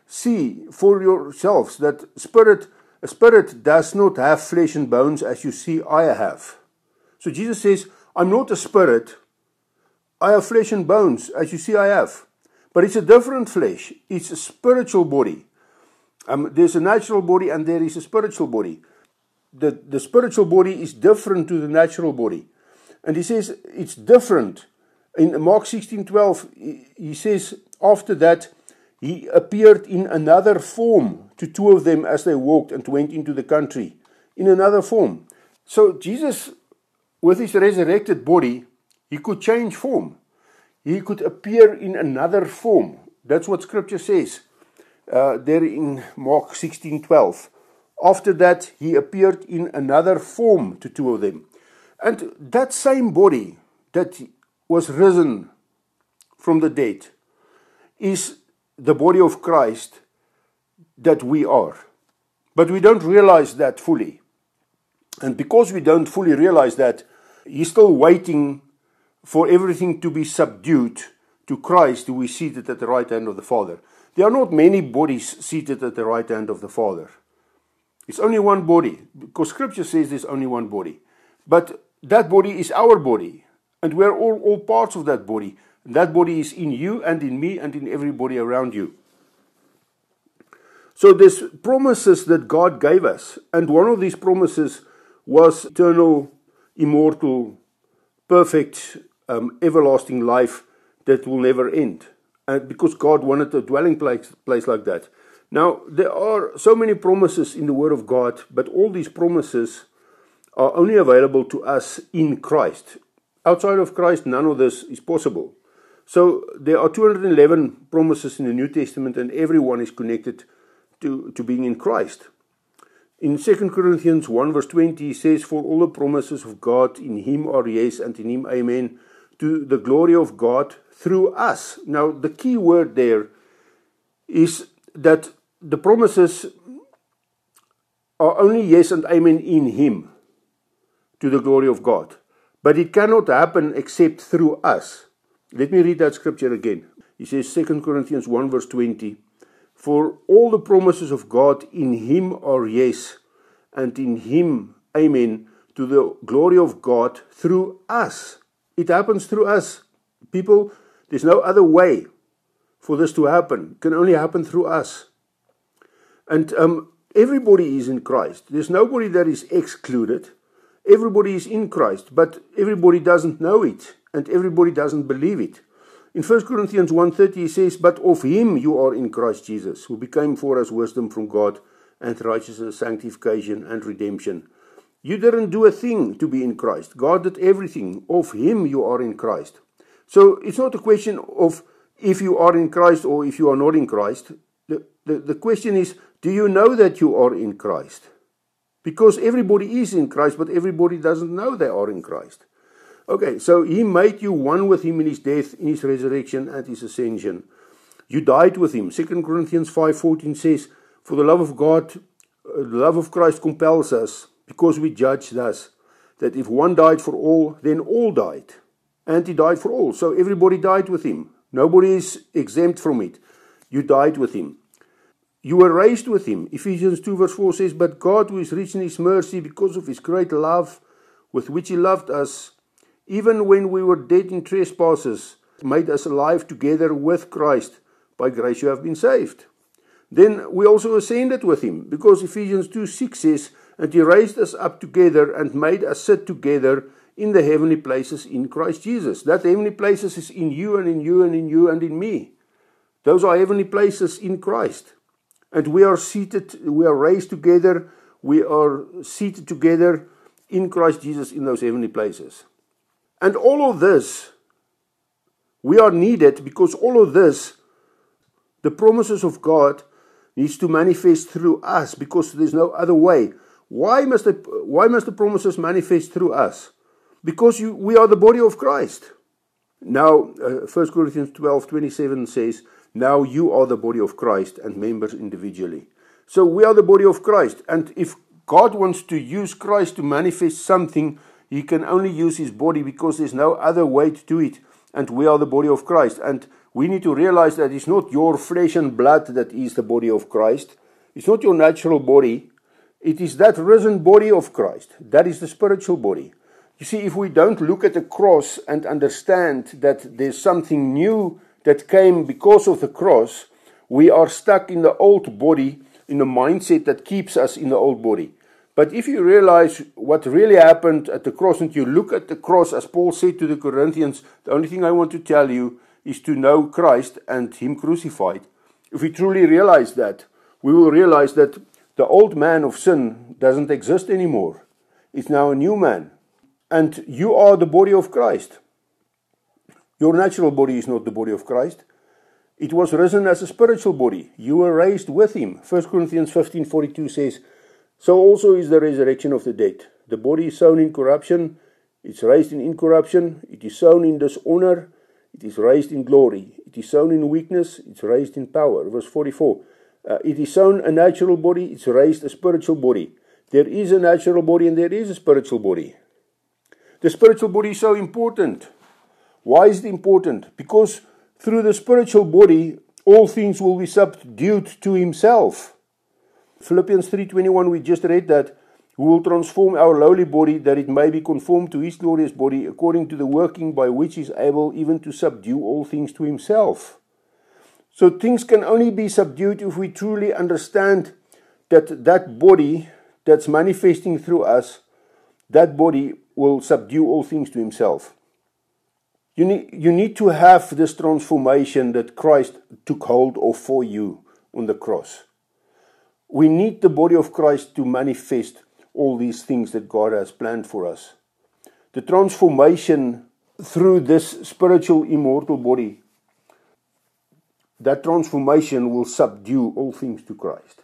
see for yourselves that spirit, a spirit does not have flesh and bones as you see I have. So Jesus says, I'm not a spirit. I have flesh and bones as you see I have. But it's a different flesh. It's a spiritual body. Um, there's a natural body and there is a spiritual body. The, the spiritual body is different to the natural body. And he says it's different. In Mark 16:12 he says after that he appeared in another form to two of them as they walked and went into the country. In another form. So Jesus, with his resurrected body, he could change form. He could appear in another form. That's what scripture says. Uh, there in Mark 16:12. After that, he appeared in another form to two of them. And that same body that was risen from the dead is the body of Christ that we are. But we don't realize that fully. And because we don't fully realize that, he's still waiting for everything to be subdued to Christ who is seated at the right hand of the Father. There are not many bodies seated at the right hand of the Father. It's only one body, because Scripture says there's only one body. But that body is our body, and we're all, all parts of that body. And that body is in you and in me and in everybody around you. So there's promises that God gave us, and one of these promises was eternal, immortal, perfect, um, everlasting life that will never end. And because God wanted a dwelling place, place like that. Now, there are so many promises in the Word of God, but all these promises are only available to us in Christ. Outside of Christ, none of this is possible. So, there are 211 promises in the New Testament, and everyone is connected to, to being in Christ. In 2 Corinthians 1, verse 20, he says, For all the promises of God in Him are yes, and in Him amen, to the glory of God through us. Now, the key word there is that the promises are only yes and amen in Him to the glory of God. But it cannot happen except through us. Let me read that scripture again. He says, 2 Corinthians 1, verse 20 For all the promises of God in Him are yes, and in Him, amen, to the glory of God through us. It happens through us. People, there's no other way for this to happen. It can only happen through us. And um, everybody is in Christ. There's nobody that is excluded. Everybody is in Christ, but everybody doesn't know it and everybody doesn't believe it. In 1 Corinthians 1:30 he says, "But of him you are in Christ Jesus, who became for us wisdom from God and righteousness, sanctification and redemption." You didn't do a thing to be in Christ. God did everything. Of him you are in Christ. So it's not a question of if you are in Christ or if you are not in Christ. The, the, the question is do you know that you are in Christ? Because everybody is in Christ, but everybody doesn't know they are in Christ. Okay, so he made you one with him in his death, in his resurrection, and his ascension. You died with him. 2 Corinthians 5:14 says, For the love of God, uh, the love of Christ compels us, because we judge thus, that if one died for all, then all died. And he died for all. So everybody died with him. Nobody is exempt from it. You died with him. You were raised with him. Ephesians 2 verse 4 says, But God, who is rich in his mercy, because of his great love with which he loved us, even when we were dead in trespasses, made us alive together with Christ. By grace you have been saved. Then we also ascended with him, because Ephesians 2 6 says, And he raised us up together and made us sit together in the heavenly places in Christ Jesus. That heavenly places is in you and in you and in you and in me. Those are heavenly places in Christ. And we are seated, we are raised together, we are seated together in Christ Jesus in those heavenly places. And all of this, we are needed because all of this, the promises of God, needs to manifest through us because there's no other way. Why must the, why must the promises manifest through us? Because you, we are the body of Christ. Now, uh, 1 Corinthians 12 27 says, now you are the body of Christ and members individually. So we are the body of Christ. And if God wants to use Christ to manifest something, he can only use his body because there's no other way to do it. And we are the body of Christ. And we need to realize that it's not your flesh and blood that is the body of Christ. It's not your natural body. It is that risen body of Christ. That is the spiritual body. You see, if we don't look at the cross and understand that there's something new that came because of the cross, we are stuck in the old body, in the mindset that keeps us in the old body. But if you realize what really happened at the cross and you look at the cross, as Paul said to the Corinthians, the only thing I want to tell you is to know Christ and Him crucified. if we truly realize that, we will realize that the old man of sin doesn't exist anymore. It's now a new man. And you are the body of Christ. Your natural body is not the body of Christ. It was risen as a spiritual body. You were raised with him. 1 Corinthians 15:42 says, "So also is the resurrection of the dead. The body is sown in corruption, it's raised in incorruption. It is sown in dishonor, it is raised in glory. It is sown in weakness, it's raised in power." Verse 44. Uh, it is sown a natural body, it's raised a spiritual body. There is a natural body and there is a spiritual body. The spiritual body is so important. Why is it important? Because through the spiritual body, all things will be subdued to himself. Philippians 3:21 we just read that who will transform our lowly body that it may be conformed to his glorious body according to the working by which he is able even to subdue all things to himself. So things can only be subdued if we truly understand that that body that's manifesting through us, that body will subdue all things to himself. You need, you need to have this transformation that Christ took hold of for you on the cross. We need the body of Christ to manifest all these things that God has planned for us. The transformation through this spiritual immortal body, that transformation will subdue all things to Christ.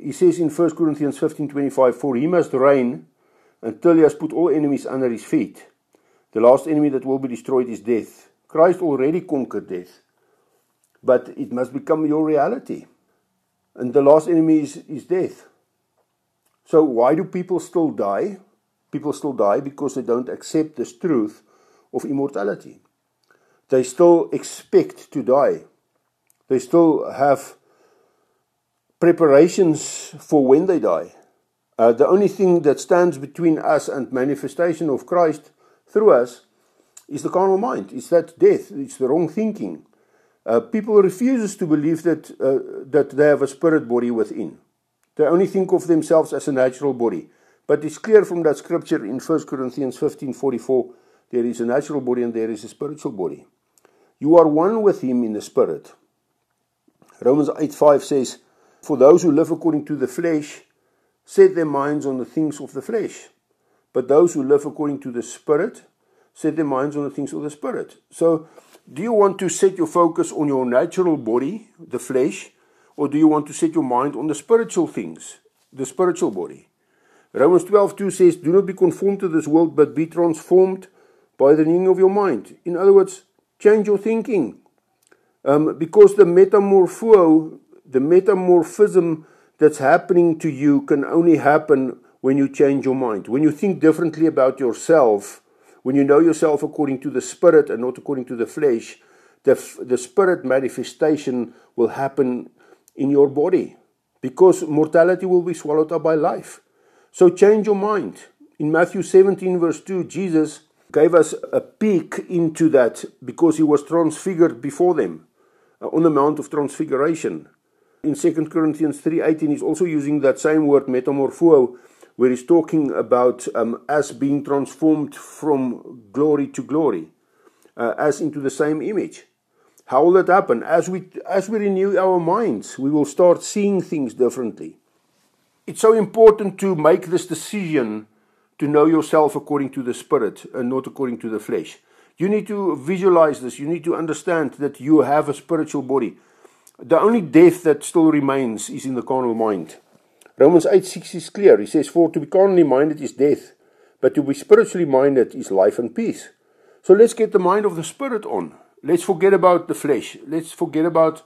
He says in 1 Corinthians 15:25, For he must reign until he has put all enemies under his feet. The last enemy that will be destroyed is death. Christ already conquered death, but it must become your reality. And the last enemy is, is death. So, why do people still die? People still die because they don't accept this truth of immortality. They still expect to die. They still have preparations for when they die. Uh, the only thing that stands between us and manifestation of Christ through us is the carnal mind. It's that death. It's the wrong thinking. Uh, people refuses to believe that uh, that they have a spirit body within. They only think of themselves as a natural body. But it's clear from that scripture in 1 Corinthians 15:44 there is a natural body and there is a spiritual body. You are one with him in the spirit. Romans 8:5 says, "For those who live according to the flesh set their minds on the things of the flesh." But those who live according to the Spirit set their minds on the things of the Spirit. So, do you want to set your focus on your natural body, the flesh, or do you want to set your mind on the spiritual things, the spiritual body? Romans 12:2 says, "Do not be conformed to this world, but be transformed by the renewing of your mind." In other words, change your thinking. Um, because the metamorpho, the metamorphism that's happening to you can only happen when you change your mind, when you think differently about yourself, when you know yourself according to the Spirit and not according to the flesh, the, the Spirit manifestation will happen in your body because mortality will be swallowed up by life. So change your mind. In Matthew 17, verse 2, Jesus gave us a peek into that because he was transfigured before them on the Mount of Transfiguration. In 2 Corinthians 3:18 he's also using that same word metamorpho where he's talking about um, us being transformed from glory to glory, uh, as into the same image. How will that happen? As we, as we renew our minds, we will start seeing things differently. It's so important to make this decision to know yourself according to the Spirit and not according to the flesh. You need to visualize this. You need to understand that you have a spiritual body. The only death that still remains is in the carnal mind. Romans 8:6 is clear. He says, For to be carnally minded is death, but to be spiritually minded is life and peace. So let's get the mind of the Spirit on. Let's forget about the flesh. Let's forget about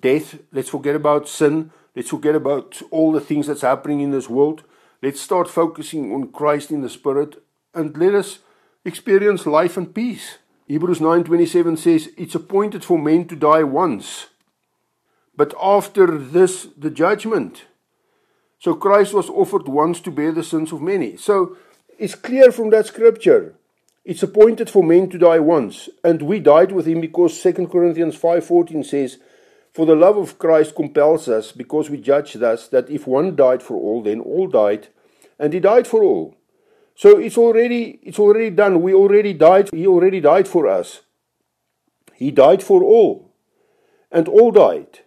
death. Let's forget about sin. Let's forget about all the things that's happening in this world. Let's start focusing on Christ in the Spirit and let us experience life and peace. Hebrews 9:27 says it's appointed for men to die once but after this the judgment so Christ was offered once to bear the sins of many. So it's clear from that scripture. It's appointed for men to die once, and we died with him because 2 Corinthians 5:14 says, "For the love of Christ compels us, because we judge thus that if one died for all, then all died, and he died for all." So it's already it's already done. We already died. He already died for us. He died for all. And all died.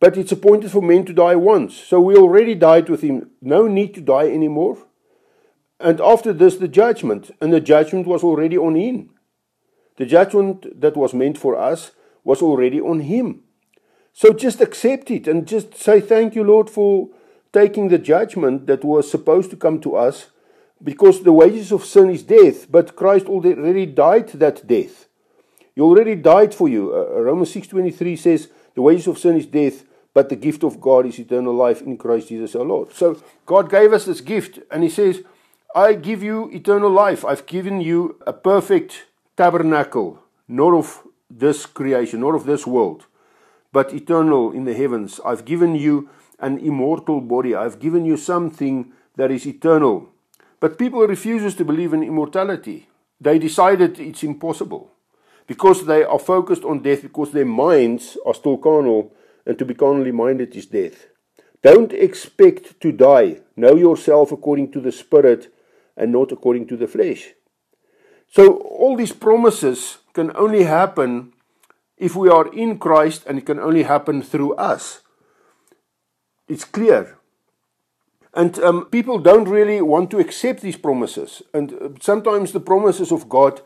but it's appointed for men to die once. So we already died with him. No need to die anymore. And after this, the judgment. And the judgment was already on him. The judgment that was meant for us was already on him. So just accept it and just say, Thank you, Lord, for taking the judgment that was supposed to come to us because the wages of sin is death, but Christ already died that death. He already died for you. Uh, Romans 6:23 says, "The wages of sin is death, but the gift of God is eternal life in Christ Jesus our Lord." So God gave us this gift and he says, "I give you eternal life. I've given you a perfect tabernacle, not of this creation, not of this world, but eternal in the heavens. I've given you an immortal body. I've given you something that is eternal." But people refuses to believe in immortality. They decided it's impossible because they are focused on death because their minds are still carnal and to be carnally minded is death. Don't expect to die. Know yourself according to the spirit and not according to the flesh. So all these promises can only happen if we are in Christ and it can only happen through us. It's clear. And um, people don't really want to accept these promises. And uh, sometimes the promises of God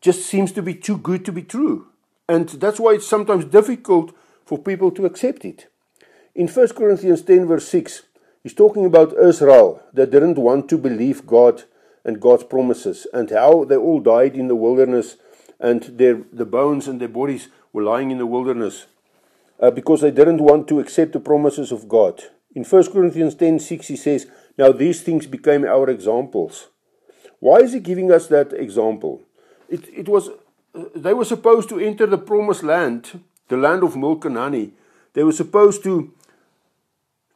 just seems to be too good to be true. And that's why it's sometimes difficult for people to accept it. In 1 Corinthians 10, verse 6, he's talking about Israel that didn't want to believe God and God's promises and how they all died in the wilderness and their, the bones and their bodies were lying in the wilderness uh, because they didn't want to accept the promises of God. In 1 Corinthians 10:6 he says, "Now these things became our examples." Why is he giving us that example? It it was uh, they were supposed to enter the promised land, the land of milk and honey. They were supposed to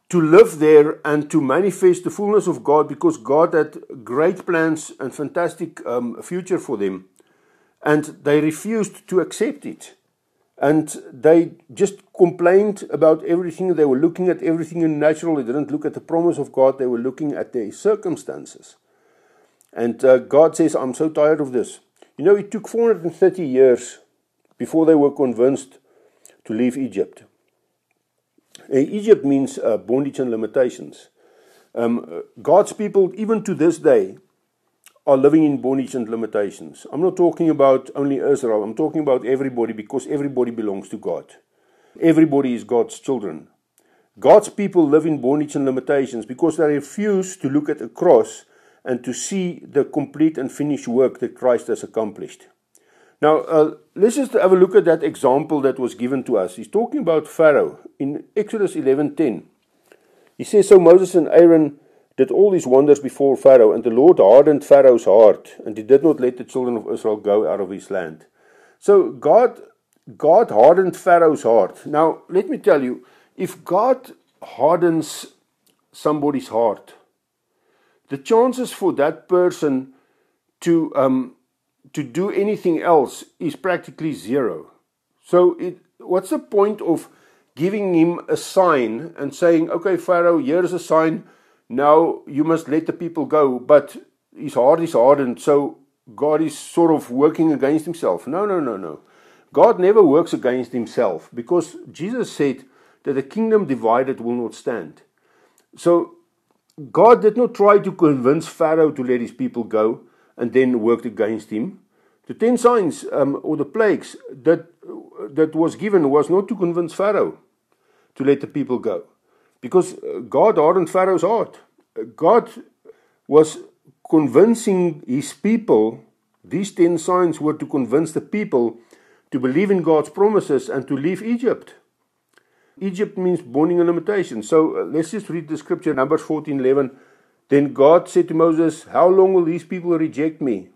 to live there and to manifest the fullness of God because God had great plans and fantastic um, future for them. And they refused to accept it and they just complained about everything. They were looking at everything in natural. They didn't look at the promise of God. They were looking at their circumstances. And uh, God says, I'm so tired of this. You know, it took 430 years before they were convinced to leave Egypt. Uh, Egypt means uh, bondage and limitations. Um, God's people, even to this day, are living in bondage and limitations. I'm not talking about only Israel, I'm talking about everybody because everybody belongs to God. Everybody is God's children. God's people live in bondage and limitations because they refuse to look at a cross and to see the complete and finished work that Christ has accomplished. Now, uh, let's just have a look at that example that was given to us. He's talking about Pharaoh in Exodus 11:10. He says, "So Moses and Aaron did all these wonders before Pharaoh, and the Lord hardened Pharaoh's heart, and he did not let the children of Israel go out of his land. So God, God hardened Pharaoh's heart. Now, let me tell you, if God hardens somebody's heart, the chances for that person to um, to do anything else is practically zero. So, it, what's the point of giving him a sign and saying, "Okay, Pharaoh, here's a sign." Now you must let the people go, but his heart is hardened, so God is sort of working against himself. No, no, no, no. God never works against himself because Jesus said that a kingdom divided will not stand. So God did not try to convince Pharaoh to let his people go and then worked against him. The ten signs um, or the plagues that that was given was not to convince Pharaoh to let the people go. Because uh, God hardened Pharaoh's heart. God was convincing his people, these ten signs were to convince the people to believe in God's promises and to leave Egypt. Egypt means bonding and limitation. So uh, let's just read the scripture, Numbers 14 11. Then God said to Moses, How long will these people reject me?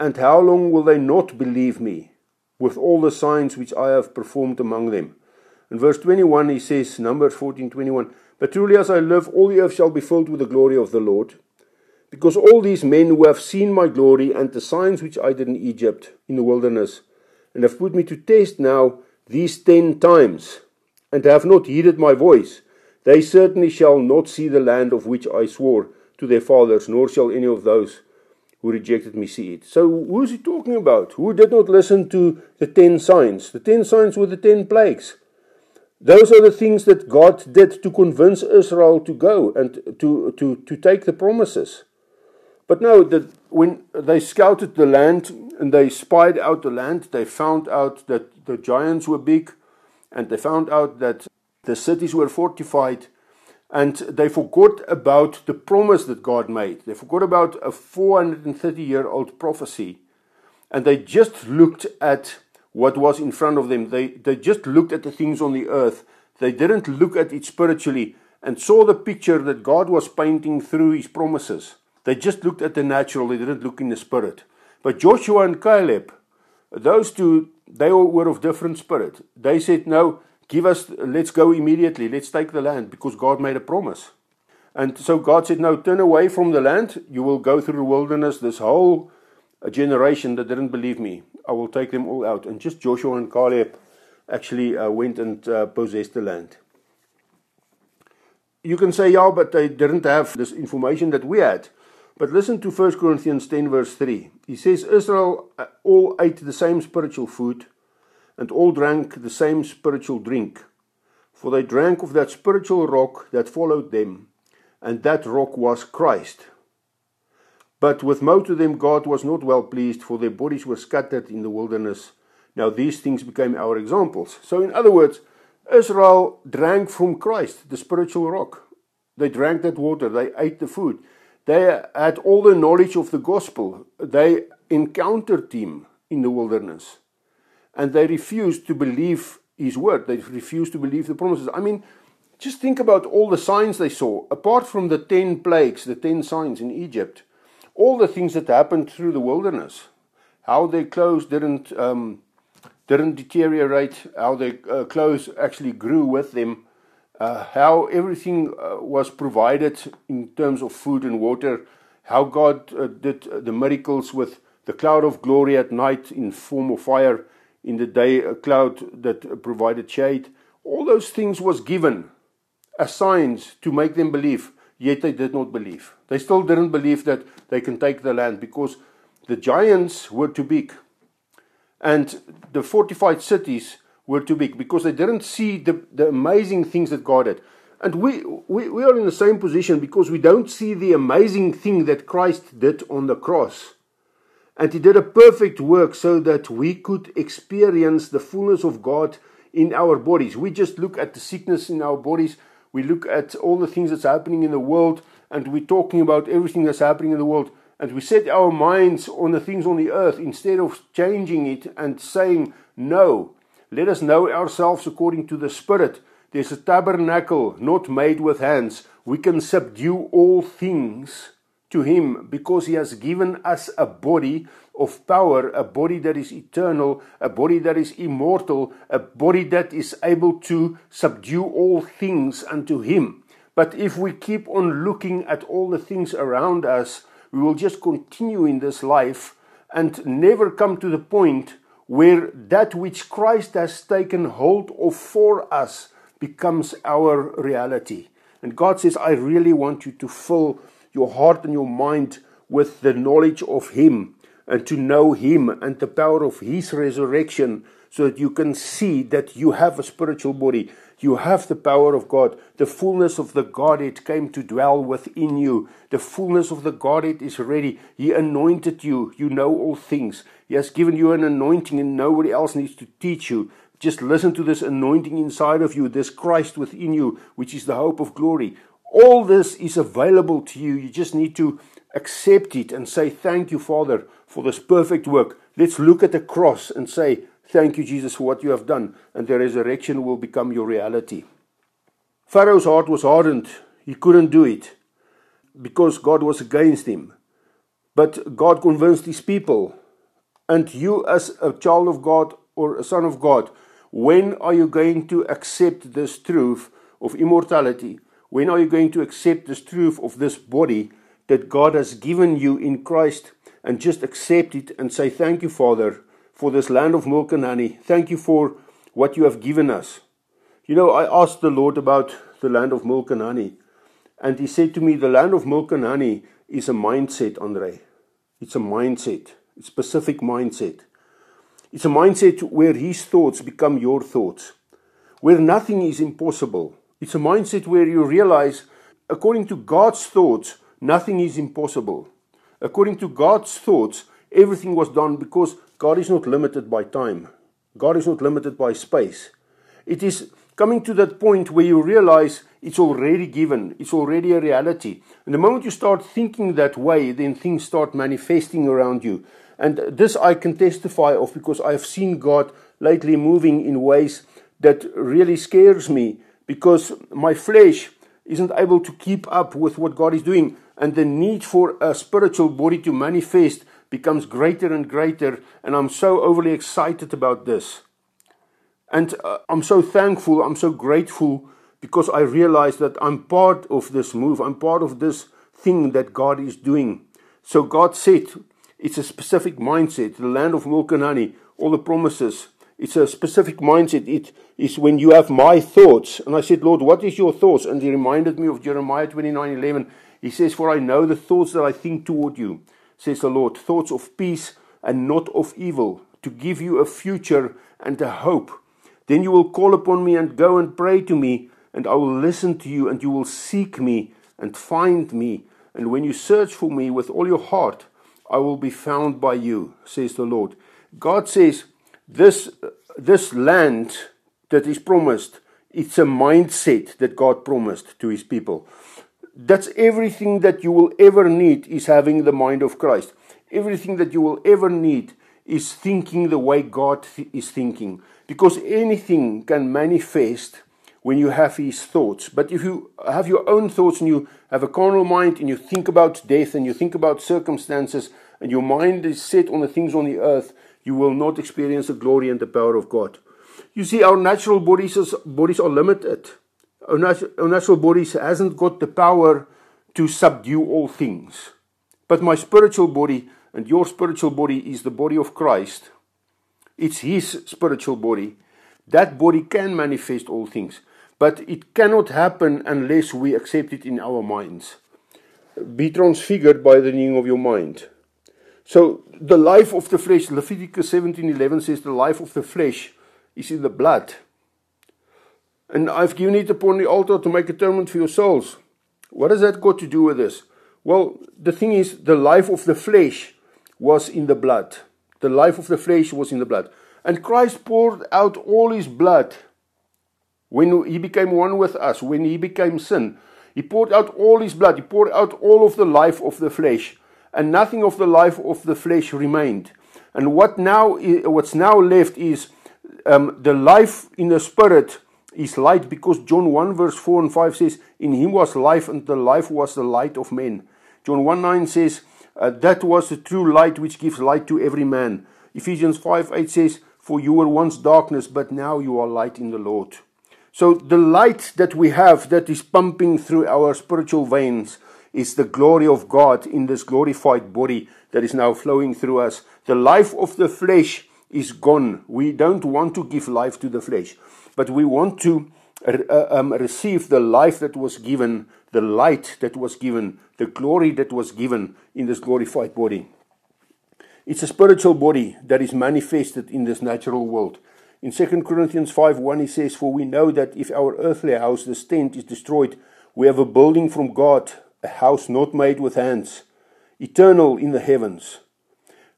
And how long will they not believe me with all the signs which I have performed among them? In verse 21, he says, Numbers 14 21, But truly as I live, all the earth shall be filled with the glory of the Lord. Because all these men who have seen my glory and the signs which I did in Egypt, in the wilderness, and have put me to test now these ten times, and have not heeded my voice, they certainly shall not see the land of which I swore to their fathers, nor shall any of those who rejected me see it. So, who is he talking about? Who did not listen to the ten signs? The ten signs were the ten plagues. Those are the things that God did to convince Israel to go and to, to, to take the promises. But no, the, when they scouted the land and they spied out the land, they found out that the giants were big and they found out that the cities were fortified and they forgot about the promise that God made. They forgot about a 430 year old prophecy and they just looked at what was in front of them. They, they just looked at the things on the earth. They didn't look at it spiritually and saw the picture that God was painting through his promises. They just looked at the natural, they didn't look in the spirit. But Joshua and Caleb, those two, they were of different spirit. They said, No, give us, let's go immediately, let's take the land because God made a promise. And so God said, No, turn away from the land. You will go through the wilderness. This whole generation that didn't believe me, I will take them all out. And just Joshua and Caleb actually uh, went and uh, possessed the land. You can say, yeah, but they didn't have this information that we had. But listen to 1 Corinthians 10, verse 3. He says, Israel uh, all ate the same spiritual food and all drank the same spiritual drink. For they drank of that spiritual rock that followed them, and that rock was Christ. But with most of them, God was not well pleased, for their bodies were scattered in the wilderness. Now, these things became our examples. So, in other words, Israel drank from Christ, the spiritual rock. They drank that water, they ate the food. They had all the knowledge of the gospel. They encountered him in the wilderness. And they refused to believe his word. They refused to believe the promises. I mean, just think about all the signs they saw. Apart from the 10 plagues, the 10 signs in Egypt, all the things that happened through the wilderness, how their clothes didn't, um, didn't deteriorate, how their uh, clothes actually grew with them uh, how everything uh, was provided in terms of food and water, how God uh, did the miracles with the cloud of glory at night in form of fire, in the day a cloud that provided shade. All those things was given as signs to make them believe, yet they did not believe. They still didn't believe that they can take the land because the giants were too big. And the fortified cities were too big because they didn't see the, the amazing things that God did. And we, we, we are in the same position because we don't see the amazing thing that Christ did on the cross. And He did a perfect work so that we could experience the fullness of God in our bodies. We just look at the sickness in our bodies, we look at all the things that's happening in the world, and we're talking about everything that's happening in the world. And we set our minds on the things on the earth instead of changing it and saying, No, let us know ourselves according to the Spirit. There's a tabernacle not made with hands. We can subdue all things to Him because He has given us a body of power, a body that is eternal, a body that is immortal, a body that is able to subdue all things unto Him. But if we keep on looking at all the things around us, we will just continue in this life and never come to the point where that which Christ has taken hold of for us becomes our reality. And God says, I really want you to fill your heart and your mind with the knowledge of Him and to know Him and the power of His resurrection so that you can see that you have a spiritual body. You have the power of God. The fullness of the Godhead came to dwell within you. The fullness of the Godhead is ready. He anointed you. You know all things. He has given you an anointing, and nobody else needs to teach you. Just listen to this anointing inside of you, this Christ within you, which is the hope of glory. All this is available to you. You just need to accept it and say, Thank you, Father, for this perfect work. Let's look at the cross and say, Thank you, Jesus, for what you have done, and the resurrection will become your reality. Pharaoh's heart was hardened. He couldn't do it because God was against him. But God convinced his people. And you, as a child of God or a son of God, when are you going to accept this truth of immortality? When are you going to accept this truth of this body that God has given you in Christ and just accept it and say, Thank you, Father, for this land of milk and honey. Thank you for what you have given us. You know, I asked the Lord about the land of milk and honey, and He said to me, The land of milk and honey is a mindset, Andre. It's a mindset, a specific mindset. It's a mindset where His thoughts become your thoughts, where nothing is impossible. It's a mindset where you realize, according to God's thoughts, nothing is impossible. According to God's thoughts, everything was done because God is not limited by time. God is not limited by space. It is coming to that point where you realize it's already given, it's already a reality. And the moment you start thinking that way, then things start manifesting around you. And this I can testify of because I have seen God lately moving in ways that really scares me because my flesh isn't able to keep up with what God is doing and the need for a spiritual body to manifest becomes greater and greater and I'm so overly excited about this. And uh, I'm so thankful, I'm so grateful because I realize that I'm part of this move. I'm part of this thing that God is doing. So God said it's a specific mindset, the land of milk and honey, all the promises. It's a specific mindset. It is when you have my thoughts. And I said, Lord, what is your thoughts? And he reminded me of Jeremiah 29 11. He says, For I know the thoughts that I think toward you, says the Lord, thoughts of peace and not of evil, to give you a future and a hope. Then you will call upon me and go and pray to me, and I will listen to you, and you will seek me and find me. And when you search for me with all your heart, I will be found by you, says the Lord. God says, this, this land that is promised, it's a mindset that God promised to his people. That's everything that you will ever need is having the mind of Christ. Everything that you will ever need is thinking the way God th- is thinking. Because anything can manifest when you have his thoughts. But if you have your own thoughts and you have a carnal mind and you think about death and you think about circumstances and your mind is set on the things on the earth, you will not experience the glory and the power of God. You see, our natural bodies, is, bodies are limited. Our, nat- our natural bodies hasn't got the power to subdue all things. But my spiritual body and your spiritual body is the body of Christ. It's His spiritual body. That body can manifest all things, but it cannot happen unless we accept it in our minds. Be transfigured by the renewing of your mind. So the life of the flesh, Leviticus 17:11 says the life of the flesh is in the blood. And I've given it upon the altar to make atonement for your souls. What has that got to do with this? Well, the thing is, the life of the flesh was in the blood. The life of the flesh was in the blood. And Christ poured out all his blood when he became one with us, when he became sin. He poured out all his blood. He poured out all of the life of the flesh and nothing of the life of the flesh remained. And what now, what's now left is um, the life in the spirit is light because John 1 verse 4 and 5 says, In him was life, and the life was the light of men. John 1 9 says, uh, That was the true light which gives light to every man. Ephesians 5 8 says, For you were once darkness, but now you are light in the Lord. So the light that we have that is pumping through our spiritual veins is the glory of God in this glorified body that is now flowing through us. The life of the flesh is gone. We don't want to give life to the flesh, but we want to uh, um, receive the life that was given, the light that was given, the glory that was given in this glorified body. It's a spiritual body that is manifested in this natural world. In 2 Corinthians 5 1, he says, For we know that if our earthly house, the tent, is destroyed, we have a building from God, a house not made with hands, eternal in the heavens.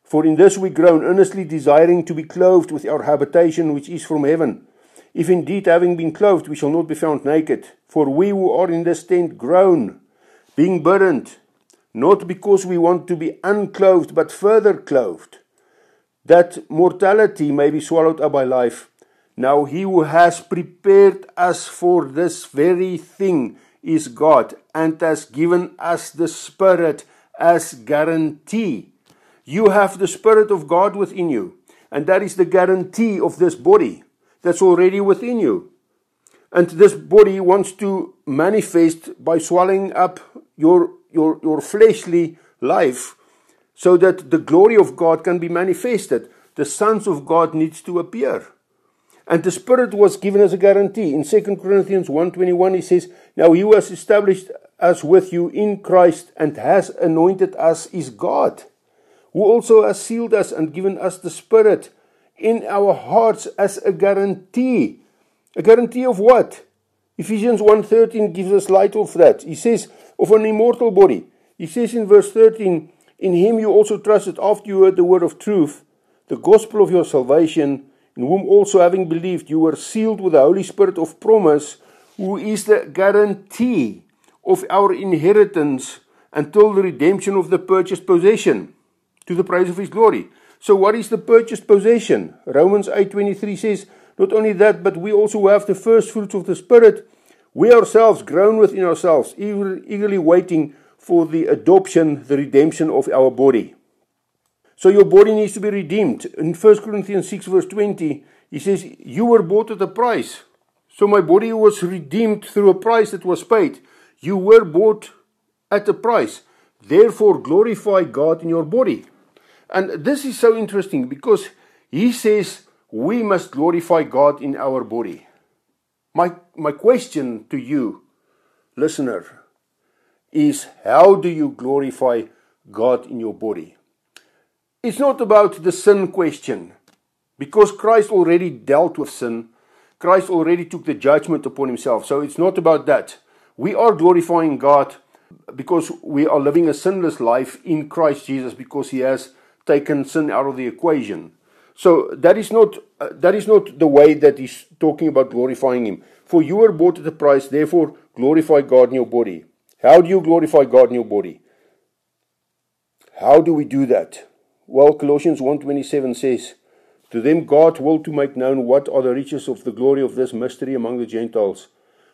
For in this we groan, earnestly desiring to be clothed with our habitation which is from heaven. If indeed, having been clothed, we shall not be found naked. For we who are in this tent groan, being burdened, not because we want to be unclothed, but further clothed, that mortality may be swallowed up by life. Now he who has prepared us for this very thing is God and has given us the Spirit as guarantee. You have the Spirit of God within you, and that is the guarantee of this body that's already within you. And this body wants to manifest by swallowing up your, your, your fleshly life so that the glory of God can be manifested. The sons of God needs to appear. And the Spirit was given as a guarantee. In 2 Corinthians 1.21 he says, Now he who has established us with you in Christ and has anointed us is God, who also has sealed us and given us the Spirit in our hearts as a guarantee A guarantee of what? Ephesians 1:13 gives us light of that. He says of an immortal body. He says in verse 13, in him you also trusted after you heard the word of truth, the gospel of your salvation, in whom also having believed you were sealed with the Holy Spirit of promise, who is the guarantee of our inheritance until the redemption of the purchased possession to the praise of his glory. So what is the purchased possession? Romans 8:23 says, not only that, but we also have the first fruits of the spirit, we ourselves groan within ourselves, eagerly waiting for the adoption, the redemption of our body. So your body needs to be redeemed. In 1 Corinthians 6 verse 20, he says, you were bought at a price. So my body was redeemed through a price that was paid. You were bought at a price. Therefore, glorify God in your body. And this is so interesting because he says we must glorify God in our body. My, my question to you, listener, is how do you glorify God in your body? It's not about the sin question because Christ already dealt with sin. Christ already took the judgment upon himself. So it's not about that. We are glorifying God because we are living a sinless life in Christ Jesus because he has taken sin out of the equation. So that is not uh, that is not the way that he's talking about glorifying him. For you were bought at a price, therefore glorify God in your body. How do you glorify God in your body? How do we do that? Well, Colossians 1:27 says, "To them God will to make known what are the riches of the glory of this mystery among the Gentiles,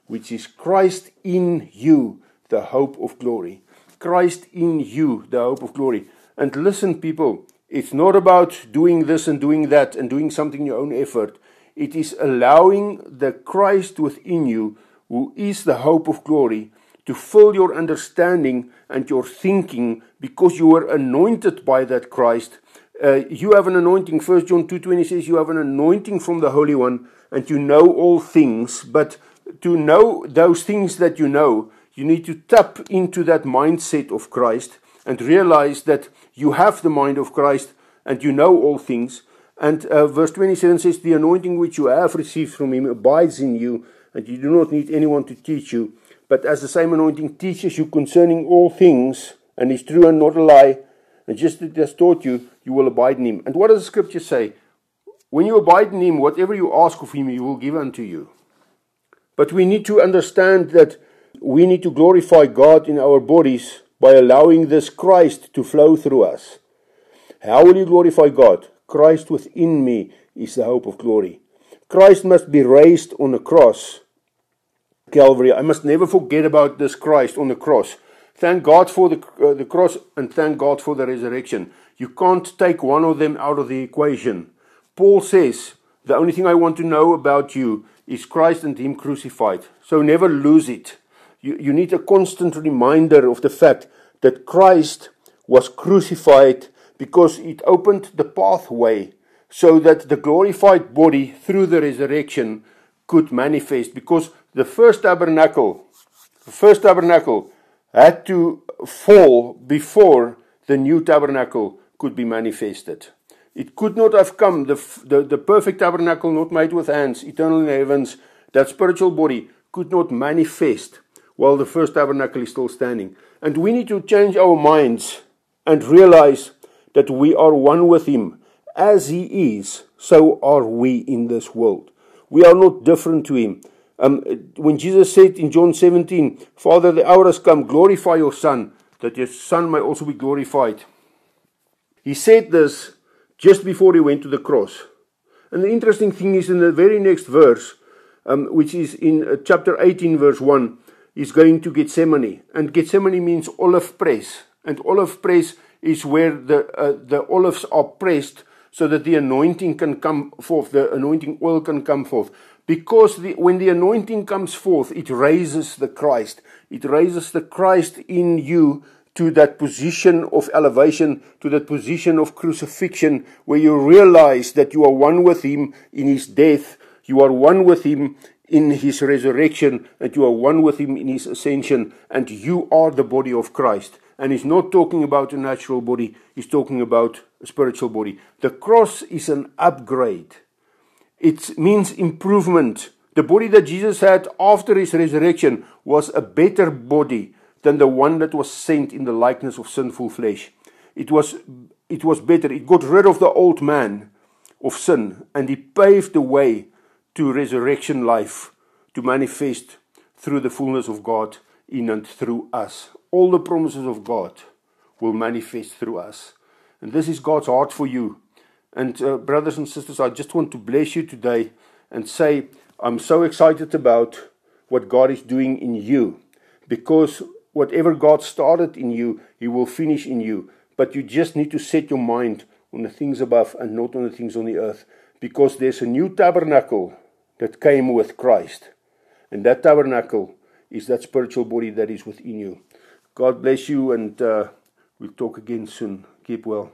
which is Christ in you, the hope of glory. Christ in you, the hope of glory. And listen, people, it's not about doing this and doing that and doing something in your own effort. It is allowing the Christ within you, who is the hope of glory, to fill your understanding and your thinking because you were anointed by that Christ. Uh, you have an anointing. First John 2.20 says you have an anointing from the Holy One and you know all things. But to know those things that you know, you need to tap into that mindset of Christ and realize that you have the mind of Christ and you know all things. And uh, verse 27 says, The anointing which you have received from him abides in you, and you do not need anyone to teach you. But as the same anointing teaches you concerning all things, and is true and not a lie, and just as it has taught you, you will abide in him. And what does the scripture say? When you abide in him, whatever you ask of him, he will give unto you. But we need to understand that we need to glorify God in our bodies by allowing this Christ to flow through us. How will you glorify God? Christ within me is the hope of glory. Christ must be raised on the cross. Calvary. I must never forget about this Christ on the cross. Thank God for the, uh, the cross and thank God for the resurrection. You can't take one of them out of the equation. Paul says, The only thing I want to know about you is Christ and Him crucified. So never lose it. You, you need a constant reminder of the fact that Christ was crucified because it opened the pathway so that the glorified body through the resurrection could manifest. Because the first tabernacle, the first tabernacle had to fall before the new tabernacle could be manifested. It could not have come, the, the, the perfect tabernacle not made with hands, eternal in heavens, that spiritual body could not manifest while the first tabernacle is still standing. And we need to change our minds and realize that we are one with Him. As He is, so are we in this world. We are not different to Him. Um, when Jesus said in John 17, Father, the hour has come, glorify your Son, that your Son may also be glorified. He said this just before he went to the cross. And the interesting thing is in the very next verse, um, which is in uh, chapter 18, verse 1, is going to Gethsemane. And Gethsemane means olive press. And olive press is where the, uh, the olives are pressed so that the anointing can come forth, the anointing oil can come forth. Because the, when the anointing comes forth, it raises the Christ. It raises the Christ in you to that position of elevation, to that position of crucifixion, where you realize that you are one with Him in His death, you are one with Him in His resurrection, and you are one with Him in His ascension, and you are the body of Christ. And He's not talking about a natural body, He's talking about a spiritual body. The cross is an upgrade, it means improvement The body that Jesus had after his resurrection was a better body than the one that was sent in the likeness of sinful flesh. It was, it was better. It got rid of the old man of sin and he paved the way to resurrection life to manifest through the fullness of God in and through us. All the promises of God will manifest through us. And this is God's heart for you. And, uh, brothers and sisters, I just want to bless you today and say, I'm so excited about what God is doing in you because whatever God started in you, He will finish in you. But you just need to set your mind on the things above and not on the things on the earth because there's a new tabernacle that came with Christ. And that tabernacle is that spiritual body that is within you. God bless you, and uh, we'll talk again soon. Keep well.